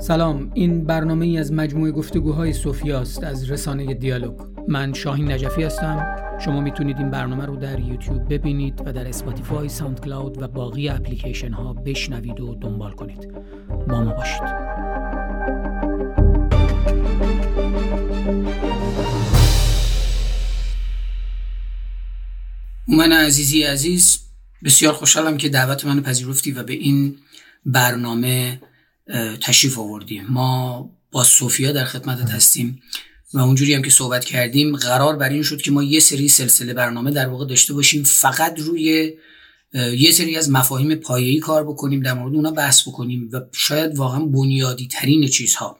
سلام این برنامه ای از مجموعه گفتگوهاییست از رسانه دیالوگ. من شاهین نجفی هستم. شما می‌تونید این برنامه رو در یوتیوب ببینید و در اسپاتیفای ساوند کلاود و باقی اپلیکیشن ها بشنوید و دنبال کنید. با ما باشید. من عزیزی عزیز بسیار خوشحالم که دعوت منو پذیرفتی و به این برنامه تشریف آوردیم. ما با سوفیا در خدمتت هستیم و اونجوری هم که صحبت کردیم قرار بر این شد که ما یه سری سلسله برنامه در واقع داشته باشیم فقط روی یه سری از مفاهیم پایه‌ای کار بکنیم در مورد اونا بحث بکنیم و شاید واقعا بنیادی ترین چیزها.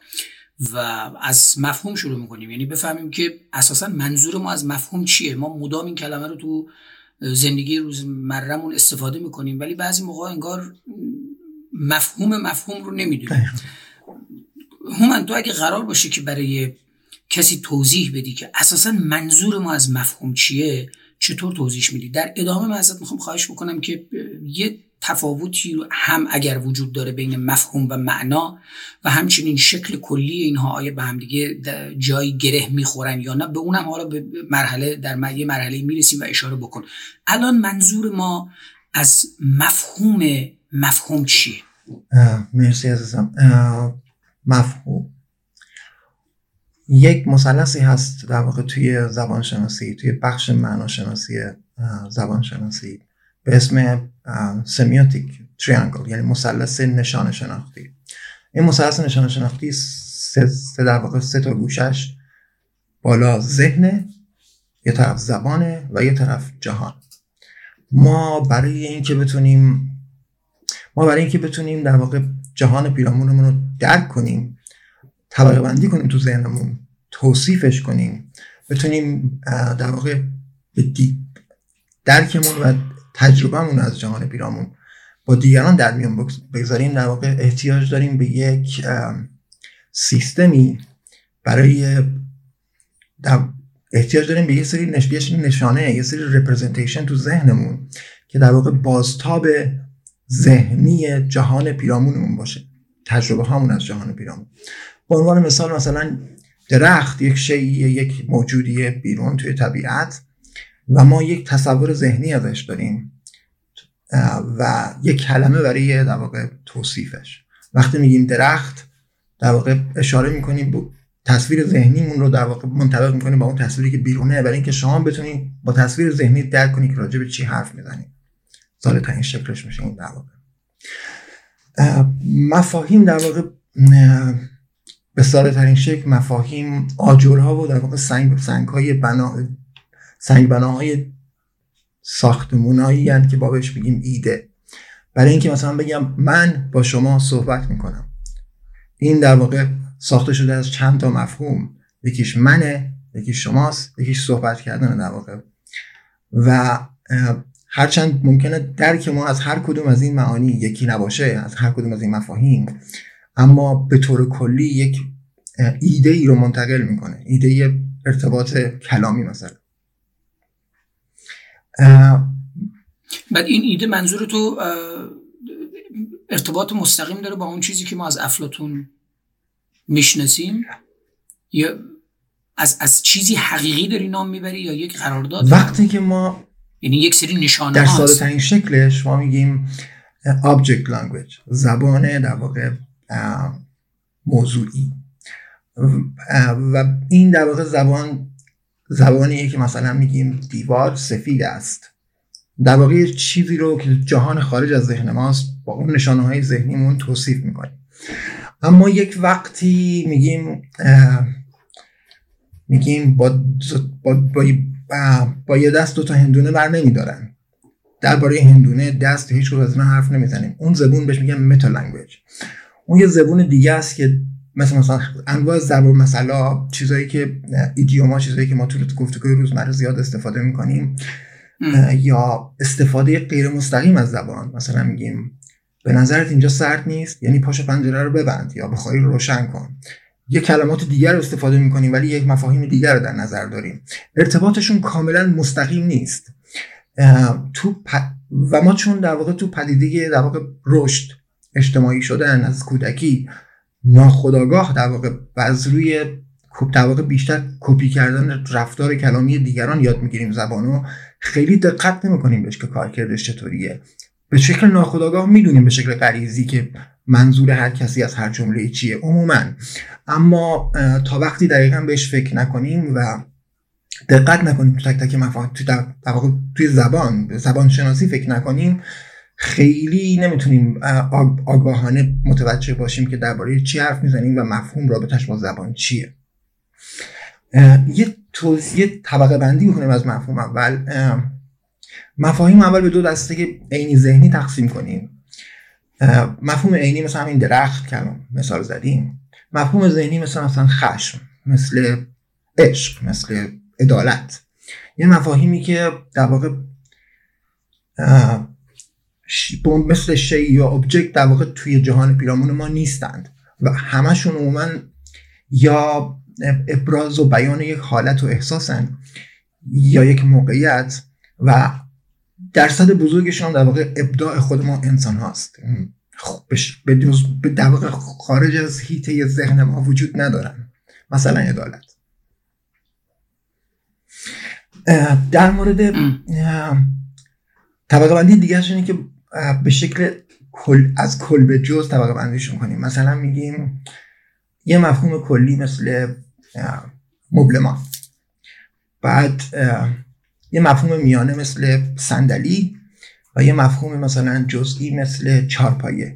و از مفهوم شروع می‌کنیم. یعنی بفهمیم که اساسا منظور ما از مفهوم چیه؟ ما مدام این کلمه رو تو زندگی روزمرهمون استفاده می‌کنیم ولی بعضی موقع انگار مفهوم مفهوم رو نمی‌دونیم هومن تو اگه قرار باشه که برای کسی توضیح بدی که اساسا منظور ما از مفهوم چیه چطور توضیح میدی؟ در ادامه من ازت می‌خوام خواهش بکنم که یه تفاوتی رو هم اگر وجود داره بین مفهوم و معنا و همچنین شکل کلی اینها آیا به هم دیگه جایی گره می‌خورن یا نه به اونم حالا به مرحله در یه مرحله می‌رسیم و اشاره بکن. الان منظور ما از مفهوم مفهوم چیه؟ مرسی عزیزم. مفهوم. یک مثلثی هست در واقع توی زبان شناسی توی بخش معناشناسی زبان شناسی به اسم سمیوتیک تریانگل یعنی مثلث نشان شناختی این مثلث نشان شناختی سه در واقع سه تا گوشش بالا ذهن یه طرف زبانه و یه طرف جهان. ما برای اینکه بتونیم ما برای اینکه بتونیم در واقع جهان پیرامونمون رو درک کنیم طبقه بندی کنیم تو ذهنمون توصیفش کنیم بتونیم در واقع به درکمون و تجربهمون از جهان پیرامون با دیگران در میان بگذاریم. در واقع احتیاج داریم به یک سیستمی برای احتیاج داریم به یه سری نشانه یه سری رپرزنتیشن تو ذهنمون که در واقع بازتاب ذهنی جهان پیرامونمون باشه. تجربه هامون از جهان پیرامون. به عنوان مثال مثلا درخت یک شیء یک موجودی بیرون توی طبیعت و ما یک تصور ذهنی ازش داریم و یک کلمه برای در واقع توصیفش. وقتی میگیم درخت در واقع اشاره می‌کنیم تصویر ذهنیمون رو در واقع منطبق می‌کنیم با اون تصویری که بیرونه برای اینکه شما بتونید با تصویر ذهنی درک کنید که راجع به چی حرف می‌زنید ساده ترین شکلش میشه این در واقع. مفاهیم در واقع به ساده ترین شکل مفاهیم آجرها و در واقع سنگ, سنگ های بنا سنگ بناهای ساختمونایی که با بهش بگیم ایده. برای اینکه مثلا بگم من با شما صحبت می‌کنم. این در واقع ساخته شده از چند تا مفهوم. یکیش منه یکیش شماست یکیش صحبت کردن در واقع. و هرچند ممکنه درک ما از هر کدوم از این معانی یکی نباشه از هر کدوم از این مفاهیم اما به طور کلی یک ایده ای رو منتقل می‌کنه ایده ارتباط کلامی مثلا. بعد این ایده منظور تو ارتباط مستقیم داره با اون چیزی که ما از افلاتون می‌شناسیم؟ یا از, از چیزی حقیقی داری نام می‌بری یا یک قرارداد؟ وقتی که ما یعنی یک سری نشانه در ساده ترین شکلش ما میگیم object language زبان در واقع موضوعی. و این در واقع زبان زبانیه که مثلا میگیم دیوار سفید است. در واقع چیزی رو که جهان خارج از ذهن ماست با اون نشانه های ذهنیمون توصیف می‌کنیم. اما یک وقتی میگیم میگیم با, با, با, با یه دست دو تا هندونه بر نمیدارن. درباره هندونه دست هیچ از اینا حرف نمی‌زنیم. اون زبون بهش میگن meta language اون یه زبون دیگه است که مثل مثلا انواع زبان مثلا چیزایی که ایدیوما چیزایی که ما طول گفتگوی روزمره زیاد استفاده می‌کنیم یا استفاده غیر مستقیم از زبان. مثلا میگیم به نظرت اینجا سرد نیست یعنی پاشو پنجره رو ببند یا بخاری رو روشن کن. یه کلمات دیگر رو استفاده می‌کنیم ولی یک مفاهیم دیگر رو در نظر داریم. ارتباطشون کاملا مستقیم نیست. تو و ما چون در واقع تو پدیده در واقع رشد اجتماعی شدن از کودکی ناخداگاه در واقع از روی در واقع بیشتر کپی کردن رفتار کلامی دیگران یاد می‌گیریم. زبانو خیلی دقت نمی‌کنیم بهش که کارکردش چطوریه. به شکل ناخداگاه می‌دونیم به شکل غریزی که منظور هر کسی از هر جمله چیه عموما. اما تا وقتی دقیقا بهش فکر نکنیم و دقت نکنیم تو تک تک مفاهیم تو توی زبان زبان شناسی فکر نکنیم خیلی نمی‌تونیم آگاهانه متوجه باشیم که درباره چی حرف می‌زنیم و مفهوم رابطش با زبان چیه. یه توضیح طبقه بندی بکنیم از مفهوم اول. مفاهیم اول به دو دسته عینی ذهنی تقسیم کنیم. مفهوم عینی مثل همین درخت کلام مثال زدیم. مفهوم ذهنی مثل مثلا خشم مثل عشق مثل عدالت. یه مفاهیمی که در واقع مثل شی یا ابجکت در واقع توی جهان پیرامون ما نیستند. و همشون عموما یا ابراز و بیان یک حالت و احساسن یا یک موقعیت و درصد بزرگشون در واقع ابداع خود ما انسان هاست. به در واقع خارج از هیته ذهن ما وجود ندارن. مثلا عدالت. در مورد طبقه بندی دیگه اینه که به شکل کل از کل به جز طبقه بندیشون کنیم. مثلا میگیم یه مفهوم کلی مثل مبلمان. بعد یه مفهوم میانه مثل صندلی و یه مفهوم مثلا جزئی مثل چارپایه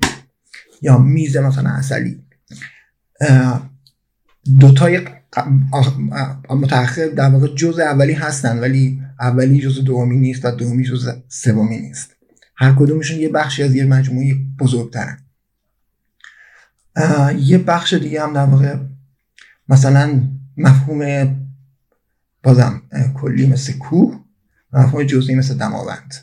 یا میز مثلا اصلی دوتای متأخر در واقع جز اولی هستن ولی اولی جز دومی نیست و دومی جز سومی نیست. هر کدومشون یه بخشی از یه مجموعه بزرگترن. یه بخش دیگه هم در واقع مثلا مفهوم بازم کلی مثل کوه. مفهوم جزئی مثل دماوند.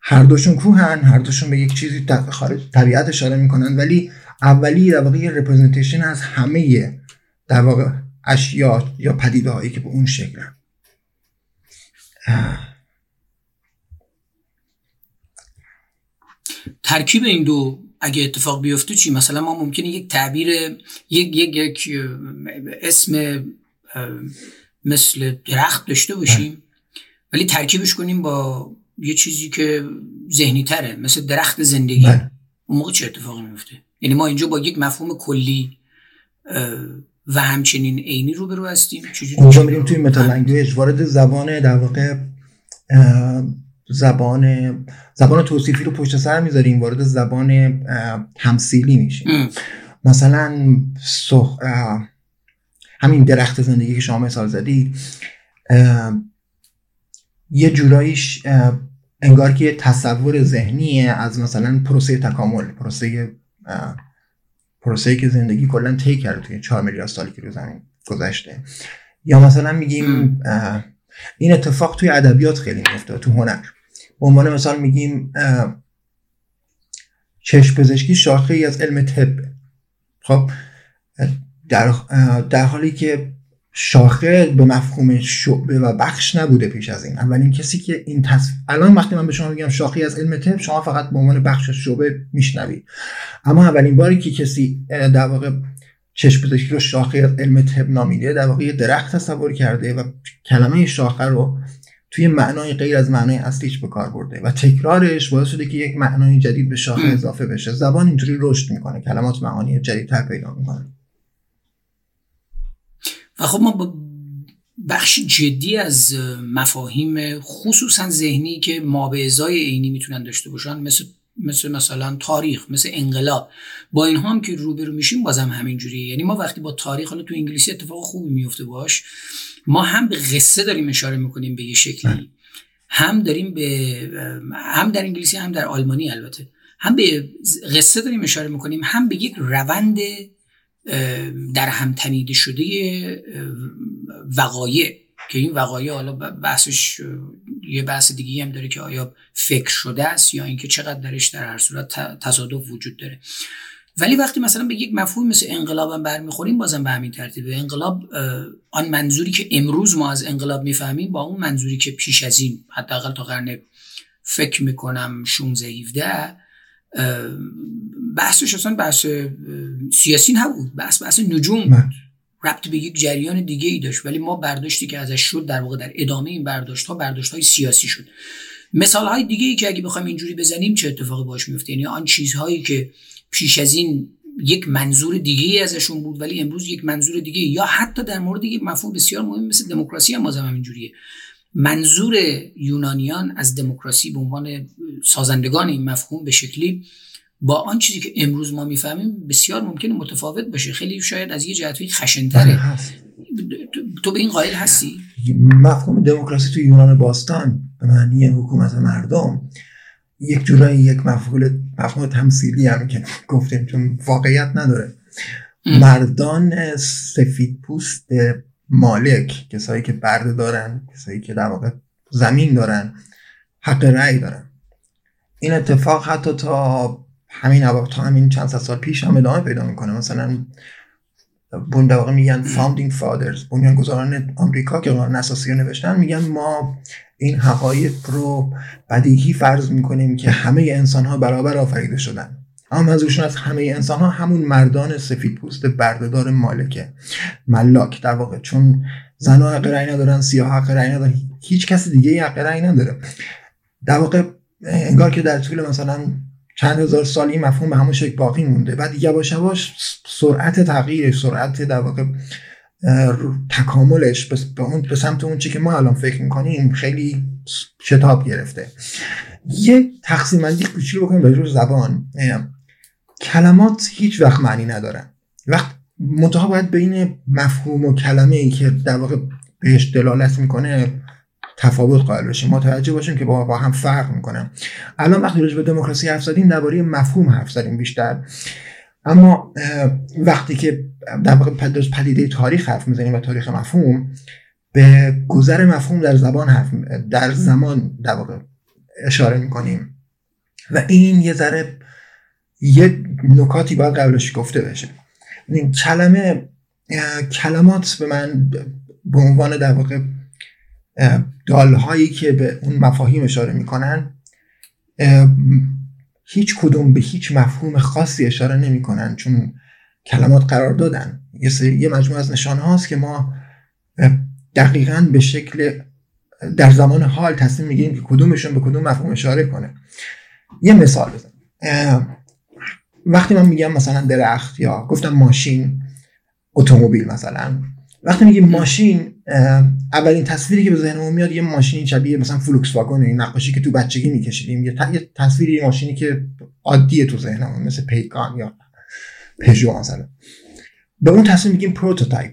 هر دوشون کوهن هر دوشون به یک چیزی خارج طبیعت اشاره می‌کنن ولی اولی در واقع یه رپرزنتیشن از همه در واقع اشیا یا پدیده هایی که به اون شکلن. ترکیب این دو اگه اتفاق بیفته چی؟ مثلا ما ممکنه یک تعبیر یک یک یک اسم مثل درخت داشته باشیم. ولی ترکیبش کنیم با یه چیزی که ذهنی تره مثل درخت زندگی. بله. اون موقع چه اتفاقی میفته؟ یعنی ما اینجا با یک مفهوم کلی و همچنین عینی رو برو هستیم اونجا میریم توی متا وارد زبان در واقع زبان زبان توصیفی رو پشت سر می‌ذاریم. وارد زبان تمثیلی میشیم. مثلا سخ... همین درخت زندگی که شما مثال زدی یه جوراییش انگار که یه تصور ذهنیه از مثلا پروسه تکامل پروسه پروسه که زندگی کلا طی کرده توی 4 میلیارد سالی که رو زمین گذشته. یا مثلا میگیم این اتفاق توی ادبیات خیلی میفته تو هنر. به عنوان مثال میگیم چشم پزشکی شاخه ای از علم طب. خب در, در حالی که شاخه به مفهوم شعبه و بخش نبوده پیش از این. اولین کسی که این تصف... الان وقتی من به شما میگم شاخه از علم طب شما فقط به عنوان بخش شعبه میشنوید. اما اولین باری که کسی در واقع چشم پزشکی رو شاخه از علم طب نامیده در واقع درخت تصور کرده و کلمه شاخه رو توی معنای غیر از معنای اصلیش به کار برده و تکرارش باعث شده که یک معنای جدید به شاخه اضافه بشه. زبان اینطوری رشد می‌کنه کلمات معانی جدیدتر پیدا می‌کنه. و خب ما با بخش جدی از مفاهیم خصوصا ذهنی که ما به ازای عینی می‌تونن داشته باشن مثل مثل مثلا تاریخ مثل انقلاب با اینها هم که روبرو میشیم بازم همینجوریه. یعنی ما وقتی با تاریخ حالا تو انگلیسی اتفاق خوبی میفته باش ما هم به قصه داریم اشاره می‌کنیم به یه شکلی. بله. هم داریم به هم در انگلیسی هم در آلمانی البته. هم به قصه داریم اشاره می‌کنیم هم به یک روند در هم تنیده شده وقایع که این وقایع حالا بحثش یه بحث دیگه هم داره که آیا فکر شده است یا اینکه چقدر درش در هر صورت تصادف وجود داره. ولی وقتی مثلا به یک مفهوم مثل انقلاب هم برمیخوریم بازم به همین ترتیبه. انقلاب آن منظوری که امروز ما از انقلاب می‌فهمیم با اون منظوری که پیش از این حداقل تا قرن فکر می‌کنم 16 17 بحثش اصلا بحث سیاسی نبود. بحث بحث نجوم بود. ربط به یک جریان دیگه ای داشت ولی ما برداشتی که ازش شد در واقع در ادامه این برداشت ها برداشت های سیاسی شد. مثال های دیگه ای که اگه بخوایم اینجوری بزنیم چه اتفاقی باش میفته یعنی آن چیزهایی که پیش از این یک منظور دیگه ای ازشون بود ولی امروز یک منظور دیگه یا حتی در مورد یک مفهوم بسیار مهم مثل دموکراسی هم بازم اینجوریه منظور یونانیان از دموکراسی به عنوان سازندگان این مفهوم به شکلی با آن چیزی که امروز ما می‌فهمیم بسیار ممکنه متفاوت باشه. خیلی شاید از یه جهتی خشنتره. بله، تو به این قائل هستی؟ مفهوم دموکراسی تو یونان باستان به معنی حکومت مردم یک جورایی یک مفهوم مفهوم تمثیلی هم که گفتیم چون واقعیت نداره. مردان سفید پوست مالک کسایی که برده دارن کسایی که در واقع زمین دارن حق رأی دارن. این اتفاق حتی تا همین تا همین چند سال پیش هم ادامه پیدا می‌کنه. مثلا بون در واقع میگن فاوندینگ فادرز گذاران آمریکا که قانون اساسی رو نوشتن میگن ما این حقایق رو بدیهی فرض می‌کنیم که همه انسان ها برابر آفریده شدن. اما منظورشون از همه انسان ها همون مردان سفید پوست بردهدار مالکه. ملاک در واقع چون زن حق رأی ندارن سیاه حق رأی ندارن هیچ کسی دیگه حق رأی نداره. در واقع انگار که در طول مثلا چند هزار سال این مفهوم به همون شکل باقی مونده. بعد یواش یواش سرعت تغییرش سرعت در واقع تکاملش به اون به سمت اون چی که ما الان فکر می‌کنیم خیلی شتاب گرفته. یه تقسیم بندی کوچیک بکنیم به زبان. کلمات هیچ وقت معنی ندارن. وقت منتها باید بین مفهوم و کلمه ای که در واقع بهش دلالت می‌کنه تفاوت قائل بشیم. متوجه باشیم که با, هم فرق می‌کنن. الان وقتی راجع به دموکراسی حرف زدیم درباره مفهوم حرف زدیم بیشتر. اما وقتی که در واقع پدیده تاریخ حرف می‌زنیم و تاریخ مفهوم به گذر مفهوم در زبان حرف در زمان در واقع اشاره می‌کنیم. و این یه ذره یه نکاتی باید قبلش گفته بشه. این کلمه کلمات به من به عنوان در واقع دالهایی که به اون مفاهیم اشاره می‌کنن هیچ کدوم به هیچ مفهوم خاصی اشاره نمی‌کنن چون کلمات قراردادین. یه, یه مجموعه از نشانه هاست که ما دقیقا به شکل در زمان حال تصمیم می‌گیریم که کدومشون به کدوم مفهوم اشاره کنه. یه مثال بزن وقتی من میگم مثلا درخت یا گفتم ماشین اتومبیل مثلا وقتی میگیم ماشین اولین تصویری که به ذهنمون میاد یه ماشینی شبیه مثلا فولکس واگن این نقاشی که تو بچگی میکشیدیم یه, تصویری ماشینی که عادیه تو ذهنمون مثل پیکان یا پژو مثلا. به اون تصویر میگیم prototype.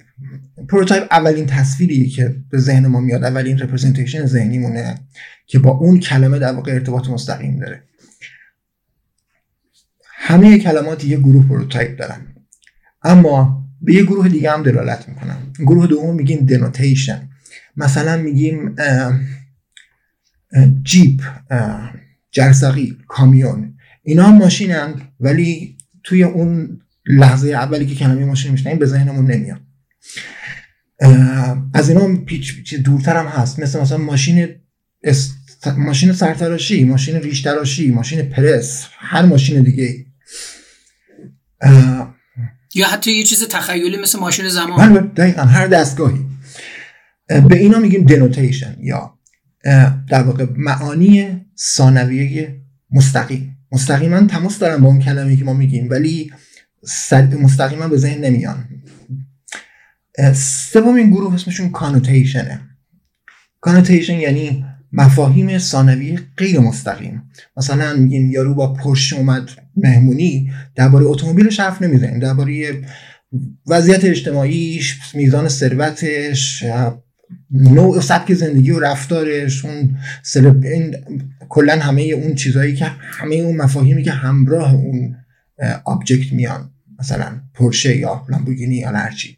prototype اولین تصویری که به ذهن ما میاد اولین representation ذهنیمونه که با اون کلمه در واقع ارتباط مستقیم داره. همه کلمات یه گروه prototype دارن. اما به یه گروه دیگه هم دلالت می‌کنن گروه دوم میگیم denotation. مثلا میگیم جیپ جرسقی کامیون. اینا هم ماشینن ولی توی اون لحظه اولی که کلمه ماشین میشنیم به ذهنمون نمیاد. از اینا پیچ پیچ دورتر هم هست. مثل مثلا ماشین ماشین سرتراشی ماشین ریشتراشی ماشین پرس هر ماشین دیگه یا حتی یه چیز تخیلی مثل ماشین زمان. بله دقیقا هر دستگاهی. به اینا میگیم دنوتیشن یا در واقع معانی ثانویه مستقیم. مستقیما تماس دارن با اون کلمه که ما میگیم ولی مستقیما به ذهن نمیان. سومین گروه اسمشون کانوتیشنه کانوتیشن یعنی مفاهیم ثانوی غیر مستقیم. مثلا میگیم یارو با پرش اومد مهمونی درباره اتومبیلش حرف نمی‌زنیم. درباره وضعیت اجتماعیش میزان ثروتش نوع سبک زندگی و رفتارش اون کلا همه اون چیزهایی که همه اون مفاهیمی که همراه اون آبجکت میان. مثلا پرشه یا لامبورگینی یا هرچی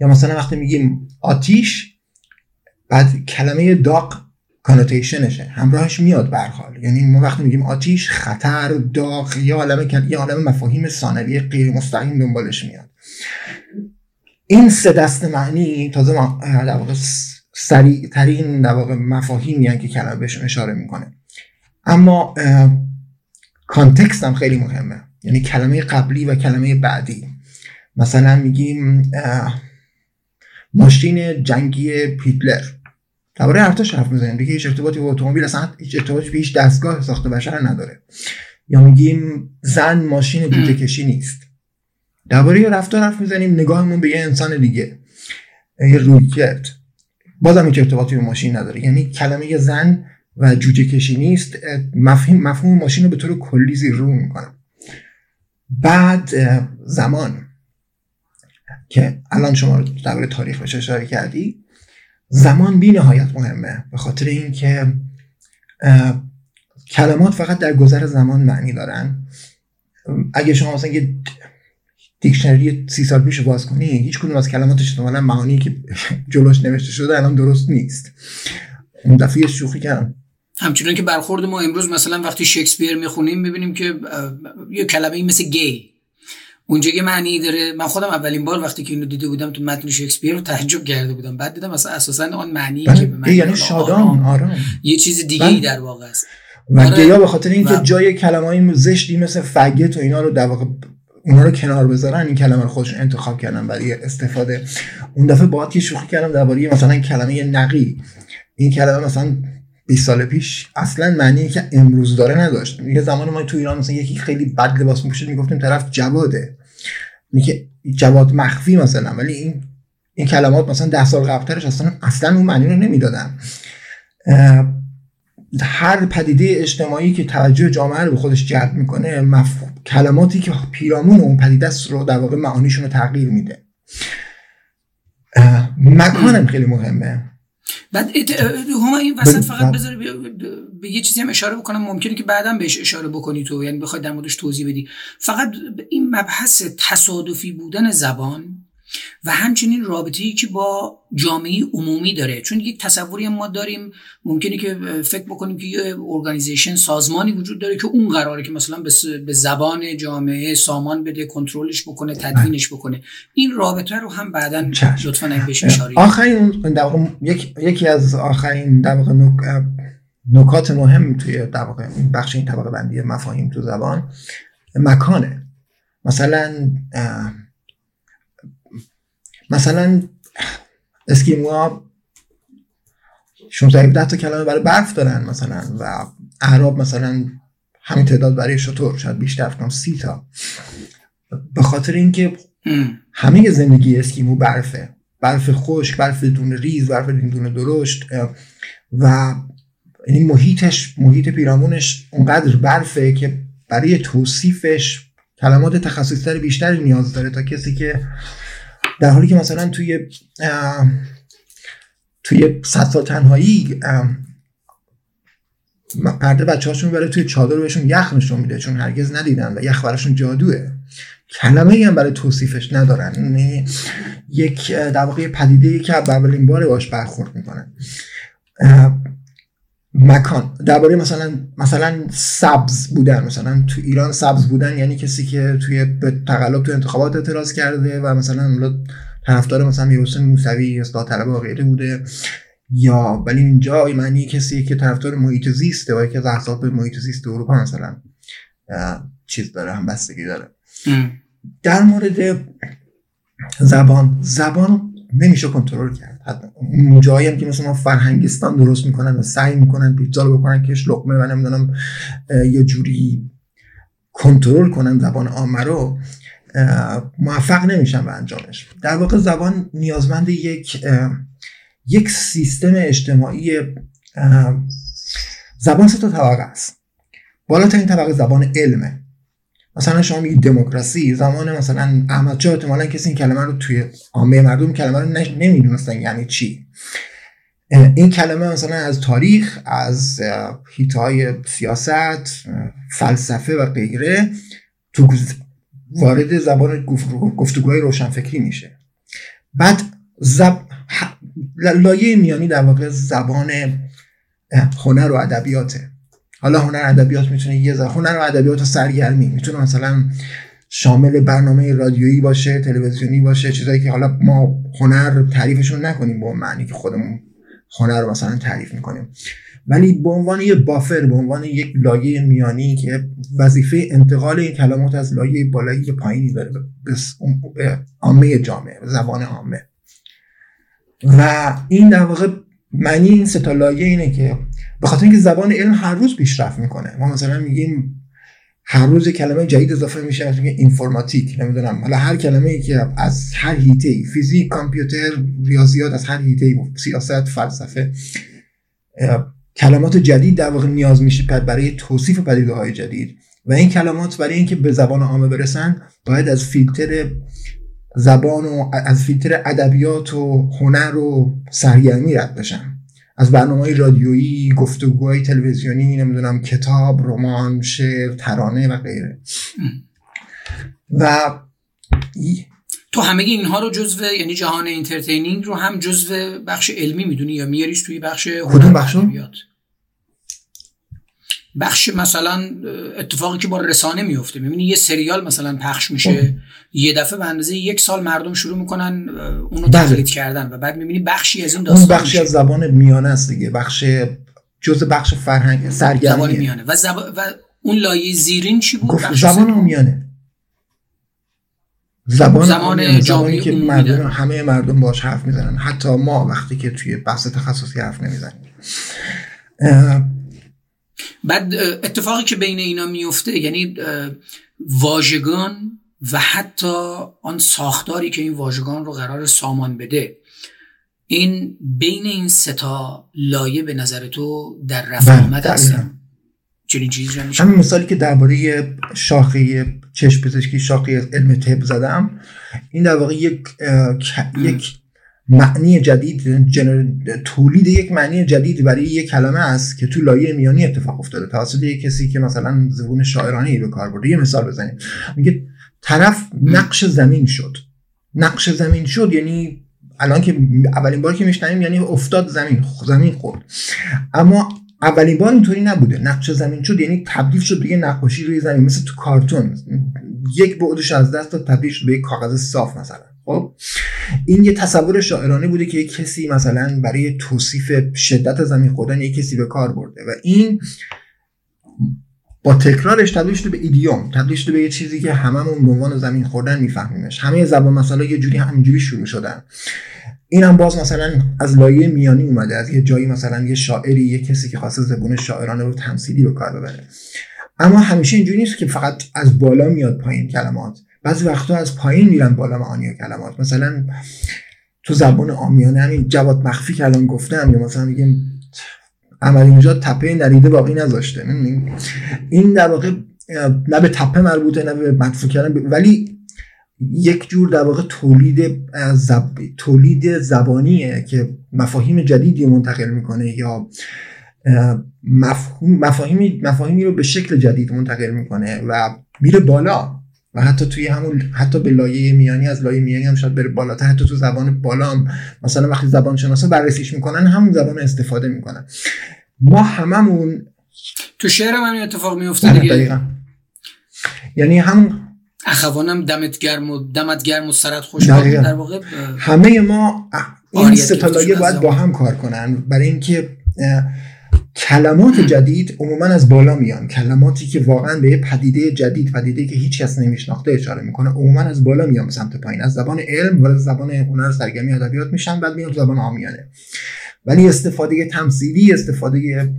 یا مثلا وقتی میگیم آتیش بعد کلمه داغ کانوتیشنشه همراهش میاد برحال یعنی ما وقتی میگیم آتیش خطر داغ یا عالم یا عالم مفاهیم ثانوی غیر مستقیم دنبالش میاد. این سه دست معنی تازه ما در واقع سریع ترین در واقع مفاهیمی که کلمه بهشون اشاره می‌کنه. اما کانتکست هم خیلی مهمه. یعنی کلمه قبلی و کلمه بعدی. مثلا میگیم ماشین جنگی پیتلر درباره ارتش حرف می‌زنیم. دیگه هیچ ارتباطی با اتومبیل اصلا هیچ ارتباطی به هیچ دستگاه ساخت بشر نداره. یا میگیم زن ماشین جوجه کشی نیست. درباره رفتار حرف می‌زنیم نگاهمون به یه انسان دیگه. یه رویکرد. بازم هیچ ارتباطی به ماشین نداره. یعنی کلمه زن و جوجه کشی نیست. مفهوم مفهوم ماشین رو به طور کلی زیر رو می‌کنم. بعد زمان. که الان شما رو درباره تاریخ بهش اشاره کردی؟ زمان بی نهایت مهمه. به خاطر اینکه کلمات فقط در گذر زمان معنی دارن. اگه شما مثلا یه دیکشنری سی سال پیش باز کنی هیچ کدوم از کلماتش احتمالا معانی که جلوش نوشته شده الان درست نیست. اون دفعه شوخی کردم. همچنان که برخورد ما امروز مثلا وقتی شکسپیر می‌خونیم می‌بینیم که یه کلمه مثل گی اونجا یه معنی داره. من خودم اولین بار وقتی که اینو دیده بودم تو متن شکسپیر رو تعجب کرده بودم. بعد دیدم مثلا اساسا آن معنی که به معنی یعنی شادان آرام. یه چیز دیگه ای در واقع است. و آره. گیا به خاطر اینکه جای کلمه های زشتی مثل فگت و اینا رو در واقع اونا رو کنار بذارن این کلمه رو خودشون انتخاب کردن برای استفاده. اون دفعه باهات یه شوخی کردم درباره مثلا کلمه نقی. این کلمه مثلا 20 سال پیش اصلا معنی که امروز داره نداشت. یه زمان ما تو ایران مثلا یکی خیلی بد لباس میپوشه می‌گفتیم طرف جواده. میگه جواد مخفی مثلا ولی این این کلمات مثلا ده سال قبلترش اصلا اصلا اون معنی رو نمی‌دادن. هر پدیده اجتماعی که توجه جامعه رو به خودش جلب می‌کنه مفهوم کلماتی که پیرامون اون پدیده است رو در واقع معانیشون رو تغییر میده. مکانم خیلی مهمه. بعد هما این وسط فقط بذار به یه چیزی هم اشاره بکنم. ممکنه که بعدا بهش اشاره بکنی تو یعنی بخوای در موردش توضیح بدی. فقط این مبحث تصادفی بودن زبان و همچنین رابطه ای که با جامعه عمومی داره. چون یک تصوری ما داریم ممکنه که فکر بکنیم که یه ارگانیزیشن سازمانی وجود داره که اون قراره که مثلا به زبان جامعه سامان بده کنترلش بکنه تدوینش بکنه. این رابطه رو هم بعدا لطفا بهش اشاره آخرین در یک، یکی از آخرین در واقع نکات مهم توی در واقع بخش این طبقه بندی مفاهیم تو زبان مکانه. مثلا مثلا اسکیموها 16 17 تا کلمه برای برف دارن مثلا و اعراب مثلا همین تعداد برای شطور شاید بیشتر کنم سی تا. به خاطر اینکه همه زندگی اسکیمو برفه. برف خشک برف دون ریز برف دون درشت. و این یعنی محیطش محیط پیرامونش اونقدر برفه که برای توصیفش کلمات تخصصی بیشتری نیاز داره تا کسی که در حالی که مثلا توی توی صد سال تنهایی پرده بچه هاشون برای توی چادر بهشون یخ نشون میده چون هرگز ندیدن و یخ براشون جادوه. کلمه ای هم برای توصیفش ندارن. یعنی یک در واقع پدیده ای که اولین بار باش برخورد می‌کنن. مکان. درباره مثلا مثلا سبز بودن. مثلا تو ایران سبز بودن یعنی کسی که توی به تقلب تو انتخابات اعتراض کرده و مثلا طرفدار مثلا میرحسین موسوی اصلاح طلب و غیره بوده. یا ولی اینجا معنی کسی که طرفدار محیط زیسته و یکی از احزاب محیط زیست اروپا مثلا چیز داره هم بستگی داره در مورد زبان. زبان نمیشه کنترل کرد. اون جایی هم که مثلا فرهنگستان درست می‌کنن و سعی می‌کنن پیتزا رو بکنن کش لقمه و نمی‌دونم یه جوری کنترل کنن زبان عامه رو موفق نمیشن به انجامش. در واقع زبان نیازمند یک یک سیستم اجتماعی زبان سه تا طبقه است. بالاترین طبقه زبان علمه. مثلا شما میگید دموکراسی زمان مثلا احمد شاه احتمالا کسی این کلمه رو توی عامه مردم کلمه رو نمی‌دونستن یعنی چی. این کلمه مثلا از تاریخ از هیتهای سیاست فلسفه و غیره تو وارد زبان گفتگوهای روشنفکری میشه. بعد زب... لایه میانی در واقع زبان هنر و ادبیاته. حالا هنر ادبیات می‌تونه یه زبان هنر و ادبیات و سرگرمی. می‌تونه مثلا شامل برنامه رادیویی باشه تلویزیونی باشه چیزایی که حالا ما هنر تعریفشون نکنیم به معنی که خودمون هنر رو مثلا تعریف می‌کنیم. ولی به عنوان یه بافر به عنوان یک لایه میانی که وظیفه انتقال این کلمات از لایه بالایی به پایینی داره به عامه جامعه به زبان عامه. و این در واقع معنی این ستا لایه اینه که به خاطر اینکه زبان علم هر روز پیشرفت می‌کنه. ما مثلا میگیم هر روز کلمه جدید اضافه میشه مثلا اینفورماتیک نمی‌دونم. حالا هر کلمه ای که از هر هیته فیزیک کامپیوتر ریاضیات از هر هیته سیاست فلسفه کلمات جدید در واقع نیاز میشه برای توصیف پدیده های جدید. و این کلمات برای اینکه به زبان عامه برسن باید از فیلتر زبان و از فیلتر ادبیات و هنر و سرگرمی رد بشن. از برنامه رادیویی گفتگوهای تلویزیونی نمی‌دونم کتاب رمان شعر ترانه و غیره. و تو همه اینها رو جزو یعنی جهان انترتینینگ رو هم جزو بخش علمی می‌دونی یا میاریش توی بخش کدوم بخش بخش مثلا اتفاقی که با رسانه میفته می‌بینی یه سریال مثلا پخش میشه یه دفعه به اندازه یک سال مردم شروع می‌کنن اونو بله. تقلید کردن و بعد می‌بینی بخشی از این داستان اون بخشی از زبان میانه است دیگه. بخش جز بخش فرهنگ سرگرمی زبان میانه. و, زب... و اون لایه زیرین چی بود؟ زبان میانه زبان زمان زبانی که مردم همه مردم باش حرف می‌زنن. حتی ما وقتی که توی بحث تخصصی حرف نمی‌زنیم. بعد اتفاقی که بین اینا میفته یعنی واژگان و حتی آن ساختاری که این واژگان رو قرار سامان بده این بین این ستا لایه به نظر تو در رفع آمد بله، هستن چنین چیزی همین مثالی که درباره شاخه چشم پزشکی شاخه علم طب زدم این در واقع یک یک معنی جدید تولید یک معنی جدید برای یک کلمه است که تو لایه میانی اتفاق افتاده. توسط یک کسی که مثلا زبون شاعرانه به کار برده. یه مثال بزنیم. میگه طرف نقش زمین شد. نقش زمین شد یعنی الان که اولین بار که میشنیم یعنی افتاد زمین زمین خورد. اما اولین بار اینطوری نبوده. نقش زمین شد یعنی تبدیل شد به نقاشی روی زمین. مثل تو کارتون. یک بعدش از دست داد تبدیل شد به یک کاغذ صاف مثلا. خب این یه تصور شاعرانه بوده که یک کسی مثلا برای توصیف شدت زمین خوردن یک کسی به کار برده و این با تکرارش تبدیل شده به ایدیوم تبدیل شده به یه چیزی که هممون به عنوان زمین خوردن میفهمیمش. همه زبان مثلا یه جوری همینجوری شروع شدن. اینم باز مثلا از لایه میانی اومده از یه جایی مثلا یه شاعری یه کسی که خواسته زبون شاعرانه رو تمثیلی به کار ببره. اما همیشه اینجوری نیست که فقط از بالا میاد پایین کلمات. بعضی وقتا از پایین میرن بالا معانی کلمات. مثلا تو زبان آمیانه همین جواد مخفی الان گفتم یا مثلا میگیم عمل اینجا تپه نریده باقی نذاشته. این در واقع نه به تپه مربوطه نه به مدفوع کردن. ولی یک جور در واقع تولید زب... تولید زبانیه که مفاهیم جدیدی منتقل می‌کنه یا مفهوم مفاهیمی مفاهیمی رو به شکل جدید منتقل می‌کنه و میره بالا. و حتی توی همون حتی به لایه میانی از لایه میانی هم شاید بره بالاتر. حتی تو زبان بالا هم مثلا وقتی زبان شناسا بررسیش می‌کنن همون زبان استفاده می‌کنن. ما هممون تو شعر من اتفاق میفته دیگه. دقیقا. یعنی هم اخوانم دمت گرم و دمت گرم و سرت خوش در واقع. همه ما این ستالایه باید با هم کار کنن. برای اینکه کلمات جدید عموما از بالا میان. کلماتی که واقعا به یه پدیده جدید پدیده که هیچ کس نمیشناخته اشاره می‌کنه عموما از بالا میان سمت پایین. از زبان علم و زبان هنر سرگرمی ادبیات میشن بعد میان زبان عامیانه ولی استفاده تمثیلی استفاده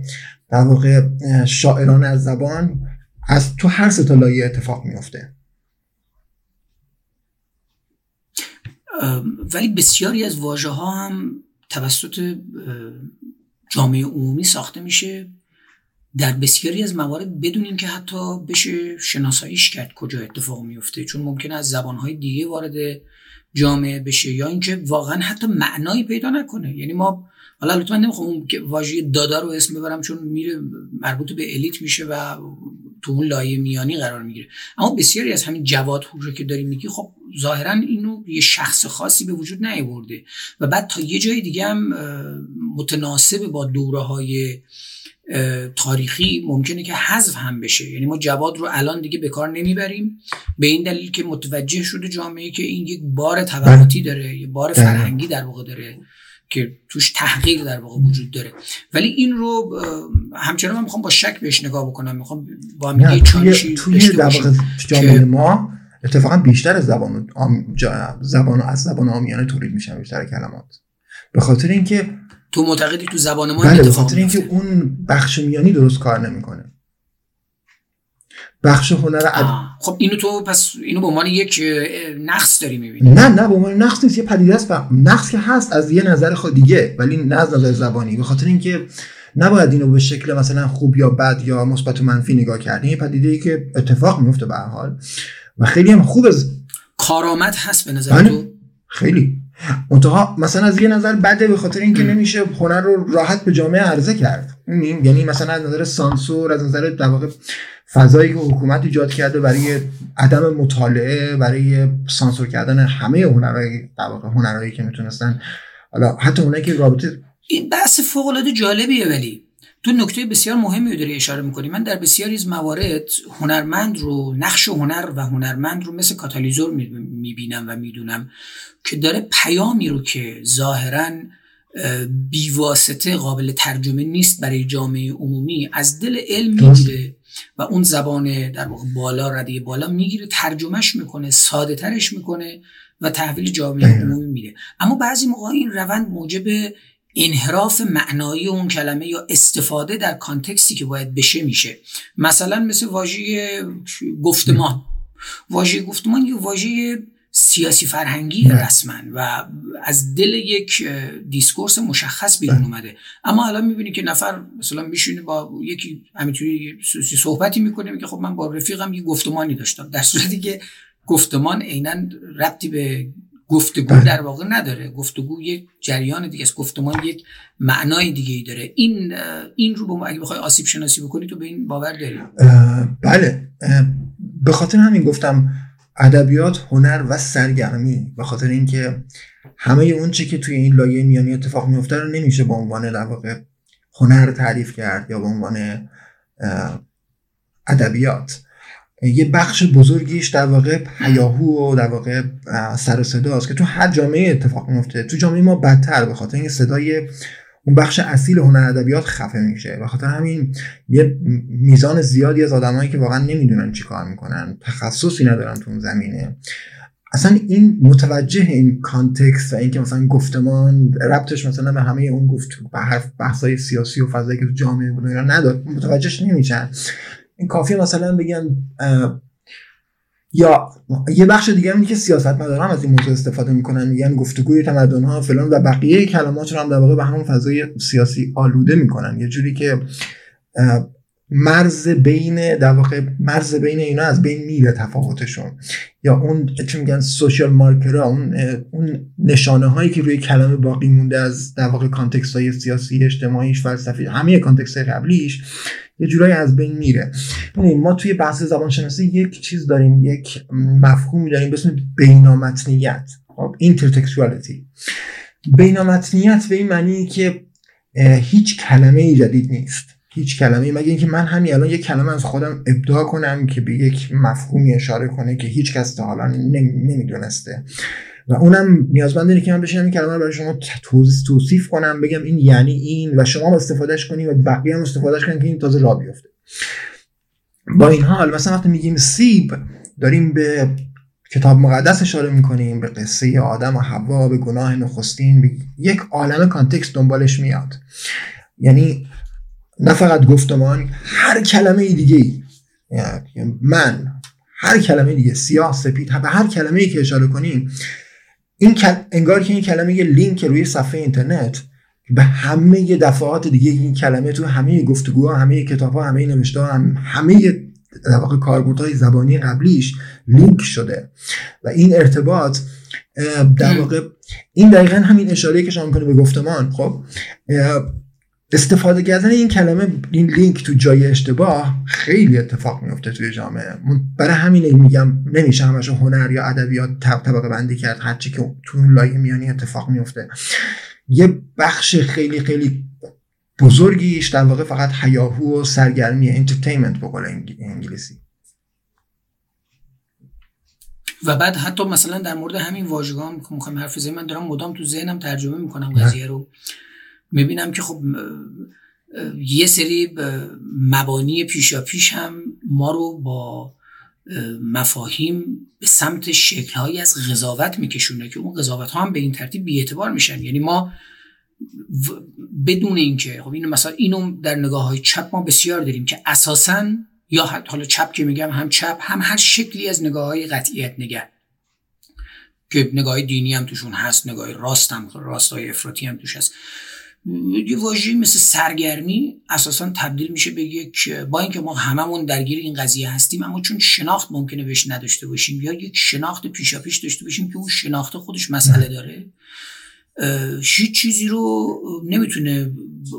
در واقع شاعرانه از زبان از تو هر سه لایه اتفاق میفته ولی بسیاری از واژه ها هم توسط جامعه عمومی ساخته میشه در بسیاری از موارد بدون اینکه حتی بشه شناساییش کرد کجا اتفاق میفته. چون ممکنه از زبانهای دیگه وارد جامعه بشه یا اینکه واقعا حتی معنایی پیدا نکنه. یعنی ما حالا البته نمی‌خوام اون واژه دادا رو اسم ببرم چون میره مربوط به الیت میشه و تو اون لایه میانی قرار می‌گیره. اما بسیاری از همین جواد رو که داریم میگی خب ظاهرا اینو یه شخص خاصی به وجود نیاورده و بعد تا یه جای دیگه هم متناسب با دوره های تاریخی ممکنه که حذف هم بشه. یعنی ما جواد رو الان دیگه به کار نمی‌بریم. به این دلیل که متوجه شده جامعه که این یک بار طبقاتی داره یه بار فرهنگی در واقع داره. که توش تحقیق در واقع وجود داره. ولی این رو همچنان من می‌خوام با شک بهش نگاه بکنم. می‌خوام با هم یه توی, توی در واقع جامعه ما اتفاقا بیشتر از زبان زبان از زبان آمیانه تولید میشن بیشتر کلمات. به خاطر اینکه تو معتقدی تو زبان ما بله به خاطر اینکه اون بخش میانی درست کار نمی‌کنه. بخش هنر عد... خب اینو تو پس اینو به عنوان یک نقص داری می‌بینی. نه نه به عنوان نقص نیست یه پدیده است نقص که هست از یه نظر خود دیگه ولی نه از نظر زبانی. به خاطر اینکه نباید اینو به شکل مثلا خوب یا بد یا مثبت و منفی نگاه کرد یه پدیده ای که اتفاق میفته به حال. و خیلی هم خوب از کارآمد هست به نظر بله. تو؟ خیلی. منتها مثلا از یه نظر بده به خاطر اینکه نمیشه هنر رو راحت به جامعه عرضه کرد. یعنی مثلا از نظر سانسور از نظر در فضایی که حکومت ایجاد کرده برای عدم مطالعه برای سانسور کردن همه هنرهای در واقع هنرهایی که می‌تونستن. حالا حتی اونایی که رابطه این بحث فوق العاده جالبیه ولی تو نکته بسیار مهمی رو داری اشاره می‌کنی. من در بسیاری از موارد هنرمند رو نقش هنر و هنرمند رو مثل کاتالیزور می‌بینم و می‌دونم که داره پیامی رو که ظاهرا بیواسطه قابل ترجمه نیست برای جامعه عمومی از دل علم می‌گیره. و اون زبان در واقع بالا رده بالا می‌گیره ترجمهش می‌کنه ساده ترش می‌کنه و تحویل جامعه عمومی میده. اما بعضی موقع این روند موجب انحراف معنایی اون کلمه یا استفاده در context ی که باید بشه میشه. مثلا مثل واژه گفتمان. واژه گفتمان یه واژه سیاسی فرهنگی رسما و از دل یک discourse مشخص بیرون اومده. اما حالا می‌بینی که نفر مثلا میشونه با یکی همینطوری صحبتی می‌کنه که خب من با رفیقم یه گفتمانی داشتم. در صورتی که گفتمان عینا ربطی به گفتگو بله. در واقع نداره. گفتگو یک جریان دیگه است. گفتمان یک معنای دیگه ای داره. این این رو به اگه بخوای آسیب شناسی بکنی تو به این باور داری؟ بله. به خاطر همین گفتم ادبیات هنر و سرگرمی به خاطر اینکه همه اون چی که توی این لایه میانی اتفاق میفته رو نمیشه به عنوان در واقع هنر تعریف کرد یا به عنوان ادبیات. یه بخش بزرگیش در واقع پیاهو و در واقع سر و صداست که تو هر جامعه اتفاق میفته. تو جامعه ما بدتر به خاطر اینکه صدای اون بخش اصیل هنر ادبیات خفه میشه. به خاطر همین یه میزان زیادی از آدمایی که واقعا نمی‌دونن چی کار می‌کنن تخصصی ندارن تو اون زمینه. اصلا این متوجه این کانتکست و اینکه مثلا گفتمان ربطش مثلا به همه اون گفت بحثای سیاسی و فضایی که تو جامعه بود نداره. متوجهش نمیشن. این کافی مثلا بگن یا یه بخش دیگه اینه که سیاست مدارم از این موضوع استفاده می‌کنن میگن گفتگوی تمدن ها فلان و بقیه کلمات رو هم در واقع به همون فضای سیاسی آلوده می‌کنن. یه جوری که مرز بین در واقع مرز بین اینا از بین میره تفاوتشون. یا اون چی میگن social marker ها اون اون نشانه هایی که روی کلمه باقی مونده از در واقع context های سیاسی اجتماعیش فلسفی همه context های قبلیش یه جورایی از بین میره. ما توی بحث زبان شناسی یک چیز داریم یک مفهومی داریم به اسم بینامتنیت. خب intertextuality بینامتنیت به این معنی که هیچ کلمه جدید نیست. هیچ کلمه مگه اینکه من همین الان یک کلمه از خودم ابداع کنم که به یک مفهومی اشاره کنه که هیچ کس تا حالا نمی‌دونسته. و اونم نیازمند اینه که من بشینم این کلمه رو برای شما توصیف کنم بگم این یعنی این و شما استفادهش کنی و بقیه هم استفادهش کنن که این تازه را بیفته. با این حال مثلا وقتی میگیم سیب داریم به کتاب مقدس اشاره می‌کنیم به قصه آدم و حوا به گناه نخستین به یک عالم کانتکست دنبالش میاد. یعنی نه فقط گفتمان هر کلمه دیگه ای یعنی من هر کلمه دیگه سیاه سپید به هر کلمه ای که اشاره کنیم این انگار که این کلمه یه لینک روی صفحه اینترنت. به همه دفعات دیگه این کلمه تو همه گفتگوها همه کتابها همه نوشته هم همه در واقع کاربردهای زبانی قبلیش لینک شده. و این ارتباط در واقع این دقیقا همین اشاره که شما می‌کنه به گفتمان خب استفاده کردن این کلمه این لینک تو جای اشتباه خیلی اتفاق میفته توی جامعه. برای همین میگم نمیشه همش هنر یا ادبیات طبقه بندی کرد. هرچی که تو اون لایه میانی اتفاق میفته یه بخش خیلی خیلی بزرگیش در واقع فقط هیاهو و سرگرمی entertainment به انگلیسی. و بعد حتی مثلا در مورد همین واژگان که می‌خوام حرف من دارم مدام تو ذهنم ترجمه می‌کنم قضیه رو. می‌بینم که خب یه سری مبانی پیشا پیش هم ما رو با مفاهیم به سمت شکلهایی از قضاوت میکشونه که اون قضاوت ها هم به این ترتیب بیاعتبار میشن. یعنی ما بدون اینکه خب اینو مثلا اینو در نگاه های چپ ما بسیار داریم که اساسا یا حالا چپ که میگم هم چپ هم هر شکلی از نگاه های قطعیت نگه. که نگاه دینی هم توشون هست نگاه راست هم راست های افراطی هم توش هست. یه واژه مثل سرگرمی اساسا تبدیل میشه به یک با اینکه ما هممون درگیر این قضیه هستیم اما چون شناخت ممکنه بهش نداشته باشیم یا یک شناخت پیشا پیش داشته باشیم که اون شناخت خودش مسئله داره هیچ چیزی رو نمی‌تونه